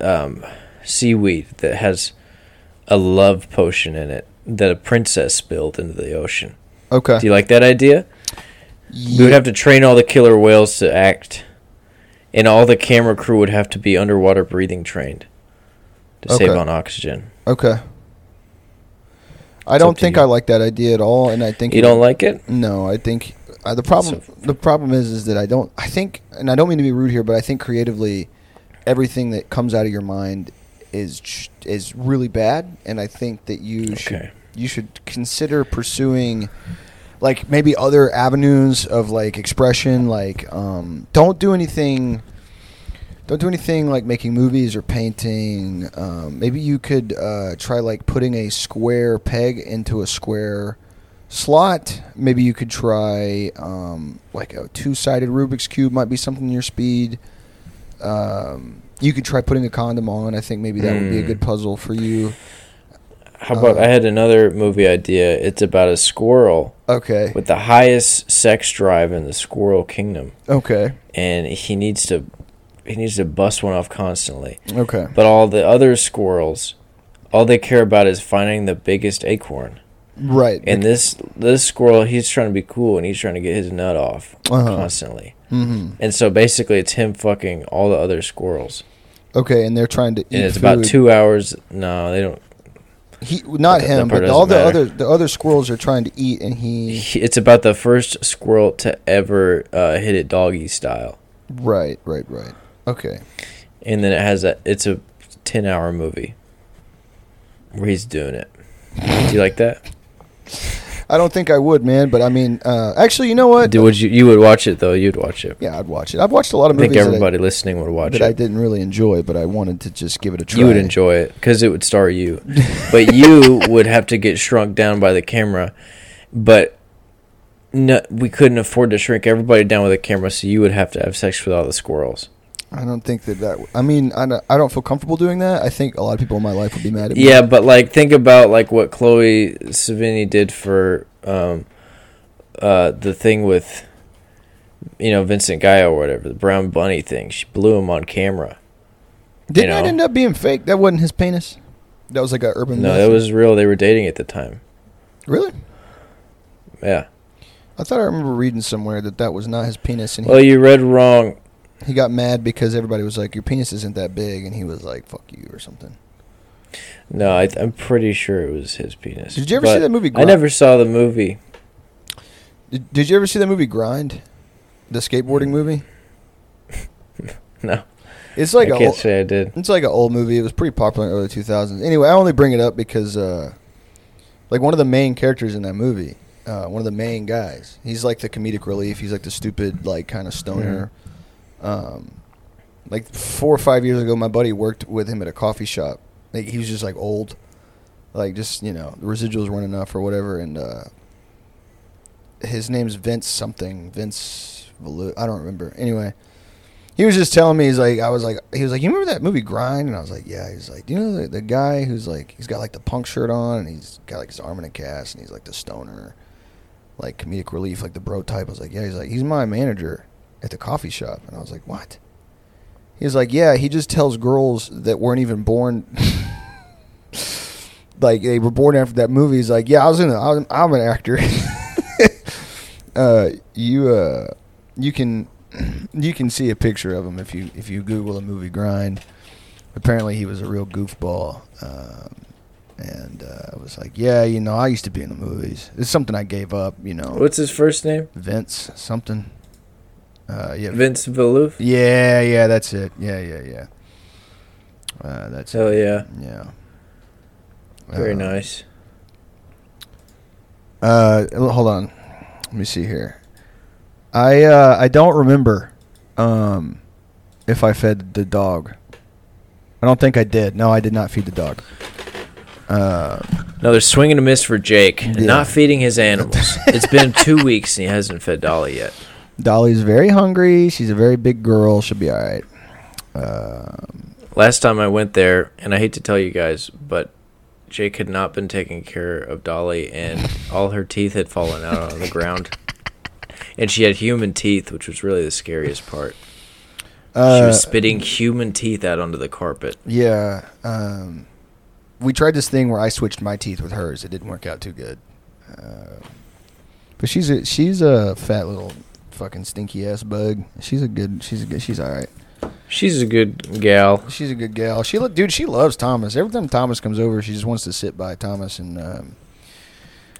um, seaweed that has a love potion in it that a princess spilled into the ocean. Okay. Do you like that idea? We would have to train all the killer whales to act, and all the camera crew would have to be underwater breathing trained to save on oxygen. Okay. I It's don't think. I like that idea at all, and I think You don't like it? No, I think uh, the problem So- the problem is is that I don't I think and I don't mean to be rude here, but I think creatively everything that comes out of your mind is is really bad, and I think that you should you should consider pursuing like maybe other avenues of like expression. Like, um, don't do anything Don't do anything like making movies or painting. Um, maybe you could uh, try like putting a square peg into a square slot. Maybe you could try um, like a two-sided Rubik's cube. Might be something in your speed. Um, you could try putting a condom on. I think maybe that would be a Mm. good puzzle for you. How about Uh, I had another movie idea. It's about a squirrel Okay. with the highest sex drive in the squirrel kingdom, Okay. and he needs to he needs to bust one off constantly. Okay. But all the other squirrels, all they care about is finding the biggest acorn. Right. And this this squirrel, he's trying to be cool and he's trying to get his nut off Uh-huh. constantly. hmm And so basically, it's him fucking all the other squirrels, Okay, and they're trying to eat and it's about two hours. No, they don't. He not That- him, that but all the doesn't other the other squirrels are trying to eat, and he He- It's about the first squirrel to ever uh, hit it doggy style, right, right, right. Okay, and then it has a. It's a ten hour movie where he's doing it. Do you like that? I don't think I would, man. But I mean, uh, actually, you know what? Do, would you you would watch it though? You'd watch it. Yeah, I'd watch it. I've watched a lot of movies. I of think movies everybody listening would watch that, I, that I it. didn't really enjoy, but I wanted to just give it a try. You would enjoy it because it would star you, but you would have to get shrunk down by the camera. But no, we couldn't afford to shrink everybody down with a camera, so you would have to have sex with all the squirrels. I don't think that that. I mean, I don't, I don't feel comfortable doing that. I think a lot of people in my life would be mad at me. Yeah, but like think about like what Chloe Sevigny did for um, uh, the thing with you know Vincent Guy or whatever the brown bunny thing. She blew him on camera. Didn't you that end up being fake? That wasn't his penis. That was like a urban. No, myth? that was real. They were dating at the time. really. Yeah. I thought I remember reading somewhere that that was not his penis, and he, Well, you read wrong. He got mad because everybody was like, "Your penis isn't that big," and he was like, "Fuck you" or something. No, I, I'm pretty sure it was his penis. Did you ever see that movie? I never saw the movie. Did, did you ever see that movie Grind? The skateboarding movie. No, It's like I can't ol- say I did. it's like an old movie. It was pretty popular in the early 2000s. Anyway, I only bring it up because uh, like one of the main characters in that movie, uh, one of the main guys, he's like the comedic relief. He's like the stupid like kind of stoner. Um, like four or five years ago, my buddy worked with him at a coffee shop. Like he was just like old, like just you know the residuals weren't enough or whatever. And uh, his name's Vince something. Vince, Valu- I don't remember. Anyway, he was just telling me he's like I was like he was like you remember that movie Grind and I was like yeah he's like do you know the, the guy who's like he's got like the punk shirt on and he's got like his arm in a cast and he's like the stoner like comedic relief like the bro type I was like yeah he's like he's my manager at the coffee shop and I was like what he was like yeah he just tells girls that weren't even born like they were born after that movie he's like yeah I was in a, I was, I'm an actor uh you uh you can you can see a picture of him if you if you Google a movie Grind. Apparently, he was a real goofball, um, and uh, I was like, yeah, you know, I used to be in the movies. It's something I gave up, you know. What's his first name? Vince something. Uh, yeah, Vince Vieluf. yeah, yeah, that's it. Yeah, yeah, yeah. Uh, that's Hell it. yeah, Yeah. very Uh, nice. Uh, hold on. Let me see here. I uh, I don't remember um, if I fed the dog. I don't think I did. No, I did not feed the dog. Uh, Another swing and a miss for Jake. Yeah. Not feeding his animals. it's been two weeks and he hasn't fed Dolly yet. Dolly's very hungry. She's a very big girl. She'll be all right. Um, Last time I went there, and I hate to tell you guys, but Jake had not been taking care of Dolly, and all her teeth had fallen out on the ground. And she had human teeth, which was really the scariest part. she uh, was spitting human teeth out onto the carpet. yeah. Um, we tried this thing where I switched my teeth with hers. It didn't work out too good. Uh, but she's a she's a fat little fucking stinky ass bug. She's a good. She's a good. She's all right. She's a good gal. She's a good gal. She lo- dude, she loves Thomas. Every time Thomas comes over, she just wants to sit by Thomas, and um,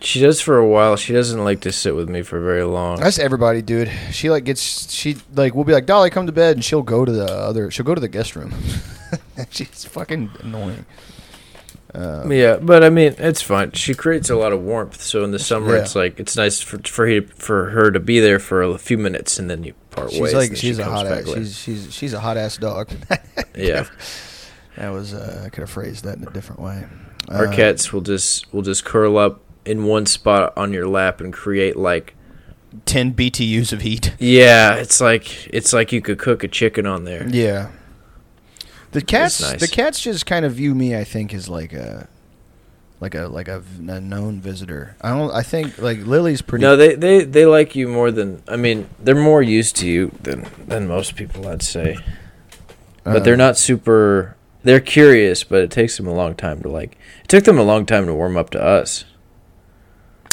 She does for a while. She doesn't like to sit with me for very long. that's everybody, dude. She like gets she like we'll be like Dolly, come to bed, and she'll go to the other. She'll go to the guest room. She's fucking annoying. Um, Yeah, but I mean, it's fine. She creates a lot of warmth. So in the summer, Yeah. it's like it's nice for for he, for her to be there for a few minutes, and then you part She's ways. like she's she a hot ass. She's she's she's a hot ass dog. yeah. that was uh, I could have phrased that in a different way. Our Uh, cats will just will just curl up in one spot on your lap and create like ten BTUs of heat. yeah, it's like it's like you could cook a chicken on there. Yeah. The cats, nice. the cats just kind of view me. I think as like a, like a like a, a known visitor. I don't. I think like Lily's pretty. No, they, they they like you more than I mean, they're more used to you than than most people, I'd say. But uh, they're not super they're curious, but it takes them a long time to like it took them a long time to warm up to us.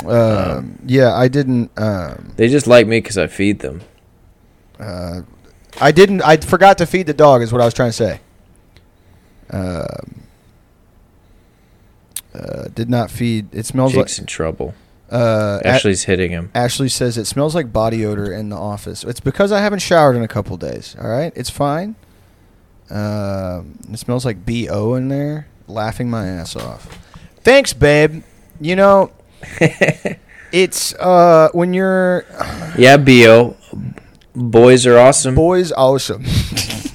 Um, yeah, I didn't. Um, They just like me cuz I feed them. uh, I didn't. I forgot to feed the dog. Is what I was trying to say. Um, uh, did not feed. It smells Jake's in trouble. Uh, Ashley's hitting him. Ashley says it smells like body odor in the office. It's because I haven't showered in a couple days. All right, it's fine. Um, it smells like bo in there, laughing my ass off. Thanks, babe. You know, it's uh when you're Yeah, Bo. Boys are awesome. boys awesome.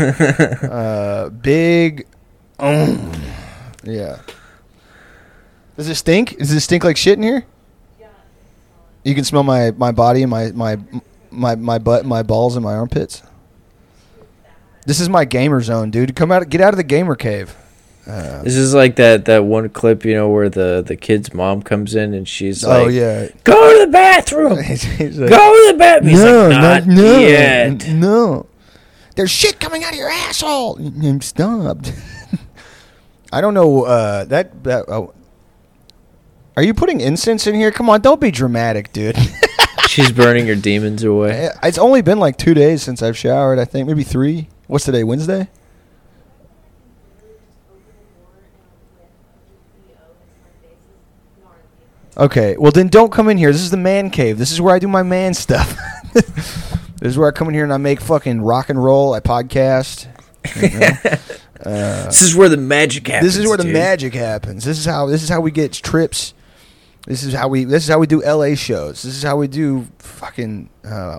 uh, big. Um, yeah. Does it stink? Does it stink like shit in here? You can smell my, my body and my, my my my butt, my balls, and my armpits. This is my gamer zone, dude. Come out, get out of the gamer cave. Uh, This is like that that one clip, you know, where the the kid's mom comes in and she's like, oh yeah. "Go to the bathroom. He's- he's like, Go to the bathroom." He's no, like, "Not no, yet." no. There's shit coming out of your asshole. I'm Stop. I don't know uh, that. that oh. Are you putting incense in here? Come on, don't be dramatic, dude. She's burning her demons away. it's only been like two days since I've showered. I think maybe three. What's today? Wednesday. Okay, well then don't come in here. This is the man cave. This is where I do my man stuff. This is where I come in here and I make fucking rock and roll. I podcast. you know? Uh, This is where the magic happens. this is where the dude. magic happens. This is how this is how we get trips. This is how we this is how we do LA shows. This is how we do fucking uh,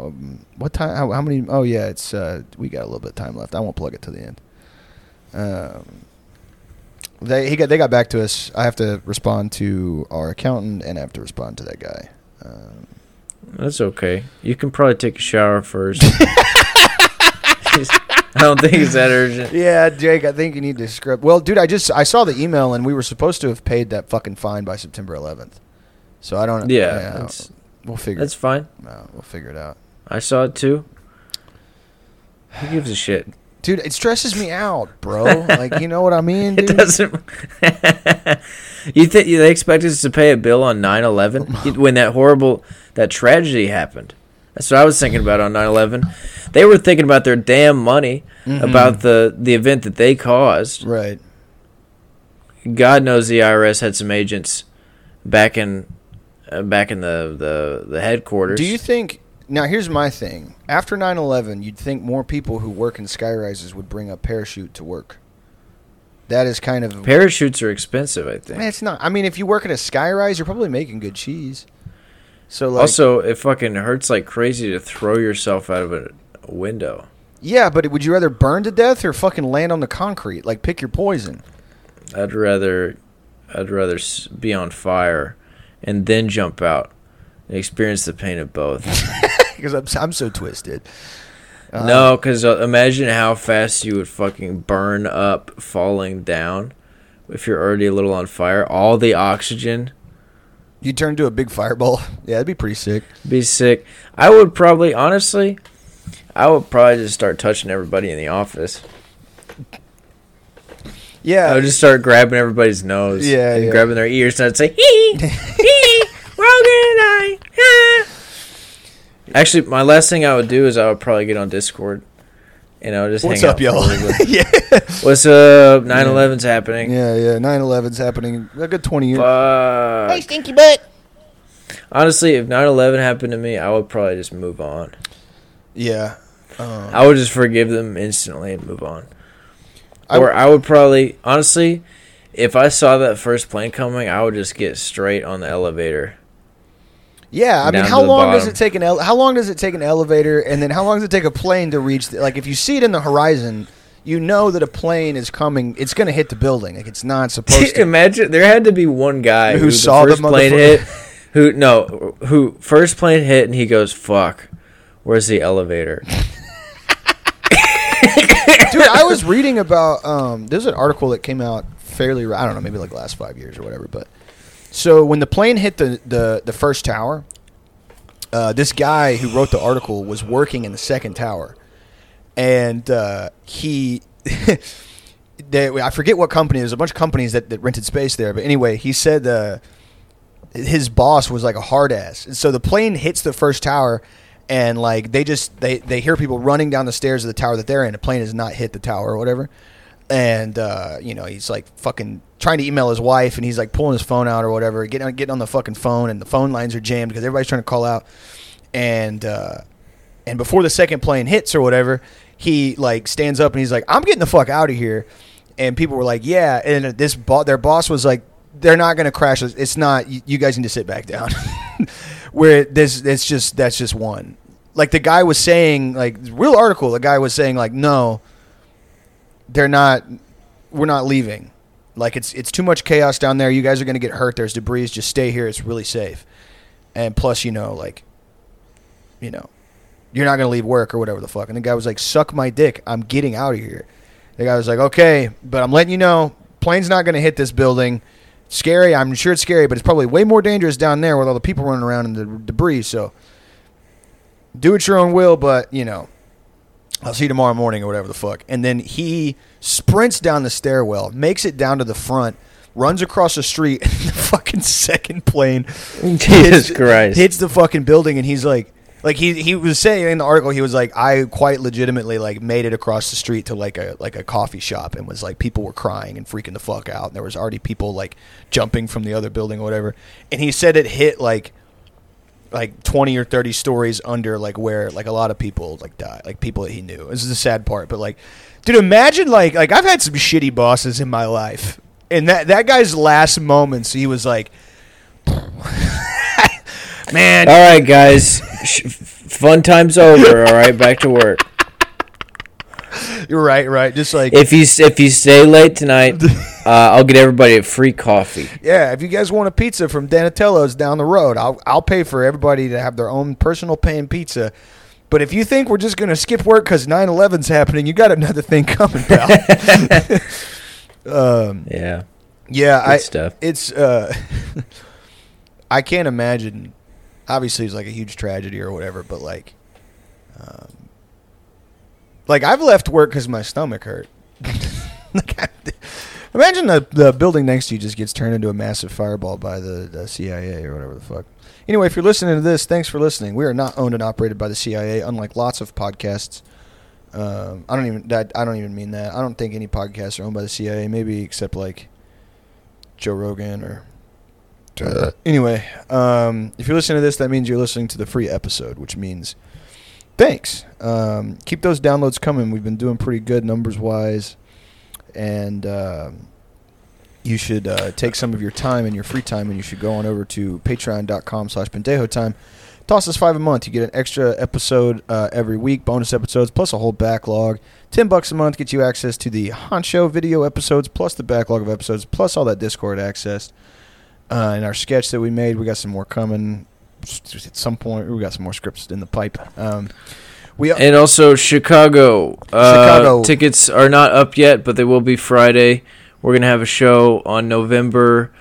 what time how, how many oh yeah, it's uh, we got a little bit of time left. I won't plug it to the end. Um they he got they got back to us. I have to respond to our accountant and I have to respond to that guy. Um, That's okay. You can probably take a shower first. I don't think it's that urgent. yeah, Jake, I think you need to script. Well, dude, I just I saw the email and we were supposed to have paid that fucking fine by September 11th. So I don't Yeah, yeah, that's, we'll figure that's fine. No, we'll figure it out. I saw it too. Who gives a shit? Dude, it stresses me out, bro. like, you know what I mean, Dude? It doesn't. you think they expect us to pay a bill on 9-11 when that horrible that tragedy happened? That's what I was thinking about on 9-11. They were thinking about their damn money about the the event that they caused. Right. God knows the IRS had some agents back in uh, back in the, the the headquarters. Do you think now here's my thing. After 9/11, you'd think more people who work in skyrises would bring a parachute to work. That is kind of parachutes are expensive? I think. Man, it's not. I mean, if you work at a skyrise, you're probably making good cheese. So like also, it fucking hurts like crazy to throw yourself out of a, a window. Yeah, but would you rather burn to death or fucking land on the concrete? Like pick your poison. I'd rather, I'd rather be on fire, and then jump out, and experience the pain of both. Because I'm, I'm so twisted. Uh, no, because uh, imagine how fast you would fucking burn up falling down, if you're already a little on fire. All the oxygen, You turn into a big fireball. Yeah, that'd be pretty sick. be sick. I would probably, honestly, I would probably just start touching everybody in the office. Yeah. I would just start grabbing everybody's nose, Yeah, and yeah. grabbing their ears, and I'd say, "Hee, hee, Rogan and I." ah." Actually, my last thing I would do is I would probably get on Discord, and I would just What's hang up, out y'all? for a little bit. yeah. What's up? 9/11's happening. Yeah, yeah. 9/11's happening. A good 20 years. Fuck. stinky butt. Honestly, if 9/11 happened to me, I would probably just move on. Yeah. Um, I would just forgive them instantly and move on. I- or I would probably, honestly, if I saw that first plane coming, I would just get straight on the elevator. Yeah, I mean, how long does it take an ele- how long does it take an elevator, and then how long does it take a plane to reach? The, like, if you see it in the horizon, you know that a plane is coming. It's going to hit the building. Like, it's not supposed to. Just imagine there had to be one guy Who who, saw the the first plane hit. Who no? Who first plane hit and he goes, "Fuck, where's the elevator?" Dude, I was reading about. Um, there's an article that came out fairly. I don't know, maybe like last five years or whatever. But so when the plane hit the the, the first tower, uh, this guy who wrote the article was working in the second tower, and uh, he. they, I forget what company. There's a bunch of companies that, that rented space there, but anyway, he said uh, his boss was like a hard ass. And so the plane hits the first tower, and like they just they they hear people running down the stairs of the tower that they're in. The plane has not hit the tower or whatever, and uh, you know he's like fucking trying to email his wife, and he's like pulling his phone out or whatever, getting on, getting on the fucking phone, and the phone lines are jammed because everybody's trying to call out, and uh, and before the second plane hits or whatever, he like stands up and he's like, "I'm getting the fuck out of here," and people were like, "Yeah," and this bo- their boss was like, "They're not going to crash. It's not. You, you guys need to sit back down." Where this, it's just that's just one. Like the guy was saying, like real article. The guy was saying, like, no, they're not. We're not leaving. Like it's it's too much chaos down there. You guys are going to get hurt. There's debris. Just stay here. It's really safe. And plus, you know, like, you know, you're not going to leave work or whatever the fuck. And the guy was like, suck my dick. I'm getting out of here. The guy was like, okay, but I'm letting you know, plane's not going to hit this building. Scary. I'm sure it's scary, but it's probably way more dangerous down there with all the people running around and the debris. So do it your own will, but, you know, I'll see you tomorrow morning or whatever the fuck. And then he sprints down the stairwell, makes it down to the front, runs across the street, and the fucking second plane Jesus Christ! hits the fucking building, and he's like, like he he was saying in the article, he was like, I quite legitimately like made it across the street to like a like a coffee shop, and was like people were crying and freaking the fuck out, and there was already people like jumping from the other building or whatever, and he said it hit like like 20 or 30 stories under like where like a lot of people like die like people that he knew this is the sad part but like dude imagine like like i've had some shitty bosses in my life and that that guy's last moments he was like man All right, guys, fun time's over. All right, back to work. You're right right just like If you if you stay late tonight, uh, I'll get everybody a free coffee. yeah if you guys want a pizza from donatello's down the road i'll i'll pay for everybody to have their own personal paying pizza but if you think we're just going to skip work because 9-11's happening you got another thing coming pal um Yeah, Yeah, good I stuff. it's uh I can't imagine obviously it's like a huge tragedy or whatever, but like um like I've left work cuz my stomach hurt. like I, imagine the the building next to you just gets turned into a massive fireball by the, the CIA or whatever the fuck. Anyway, if you're listening to this, thanks for listening. We are not owned and operated by the CIA, unlike lots of podcasts. Um, I don't even that, I don't even mean that. I don't think any podcasts are owned by the CIA. Maybe except like Joe Rogan or. Anyway, um, if you're listening to this, that means you're listening to the free episode, which means thanks. Um, keep those downloads coming. We've been doing pretty good numbers wise, and um, you should uh, take some of your time and your free time, and you should go on over to Patreon.com/slash Pendejo Time. Toss us five a month. You get an extra episode uh, every week, bonus episodes, plus a whole backlog. Ten bucks a month gets you access to the Honcho video episodes, plus the backlog of episodes, plus all that Discord access. Uh, and our sketch that we made, we got some more coming. At some point, we got some more scripts in the pipe. Um, we And also Chicago. Uh, Chicago. tickets are not up yet, but they will be Friday. We're gonna have a show on November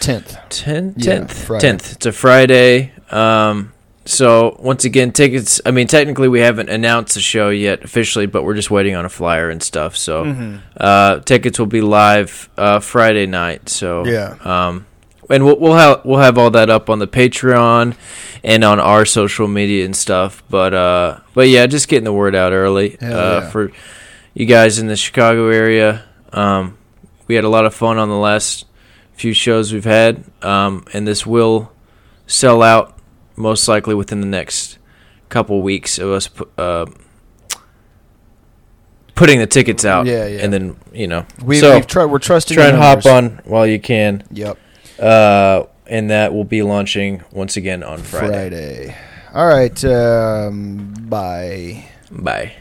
tenth. 10th. 10th. 10th. It's a Friday. Um, so once again, tickets. I mean, technically, we haven't announced the show yet officially, but we're just waiting on a flyer and stuff. So Mm-hmm. uh, tickets will be live uh, Friday night. So Yeah. Um, and we'll we'll have we'll have all that up on the Patreon and on our social media and stuff. But uh, but yeah, just getting the word out early uh, yeah. for you guys in the Chicago area. Um, we had a lot of fun on the last few shows we've had, um, and this will sell out most likely within the next couple weeks of us uh, putting the tickets out. Yeah, yeah. And then you know, We, so we've tried. We're trusting. try and hop on while you can. Yep. Uh, and that will be launching once again on Friday. Friday. All right. Um, bye. Bye.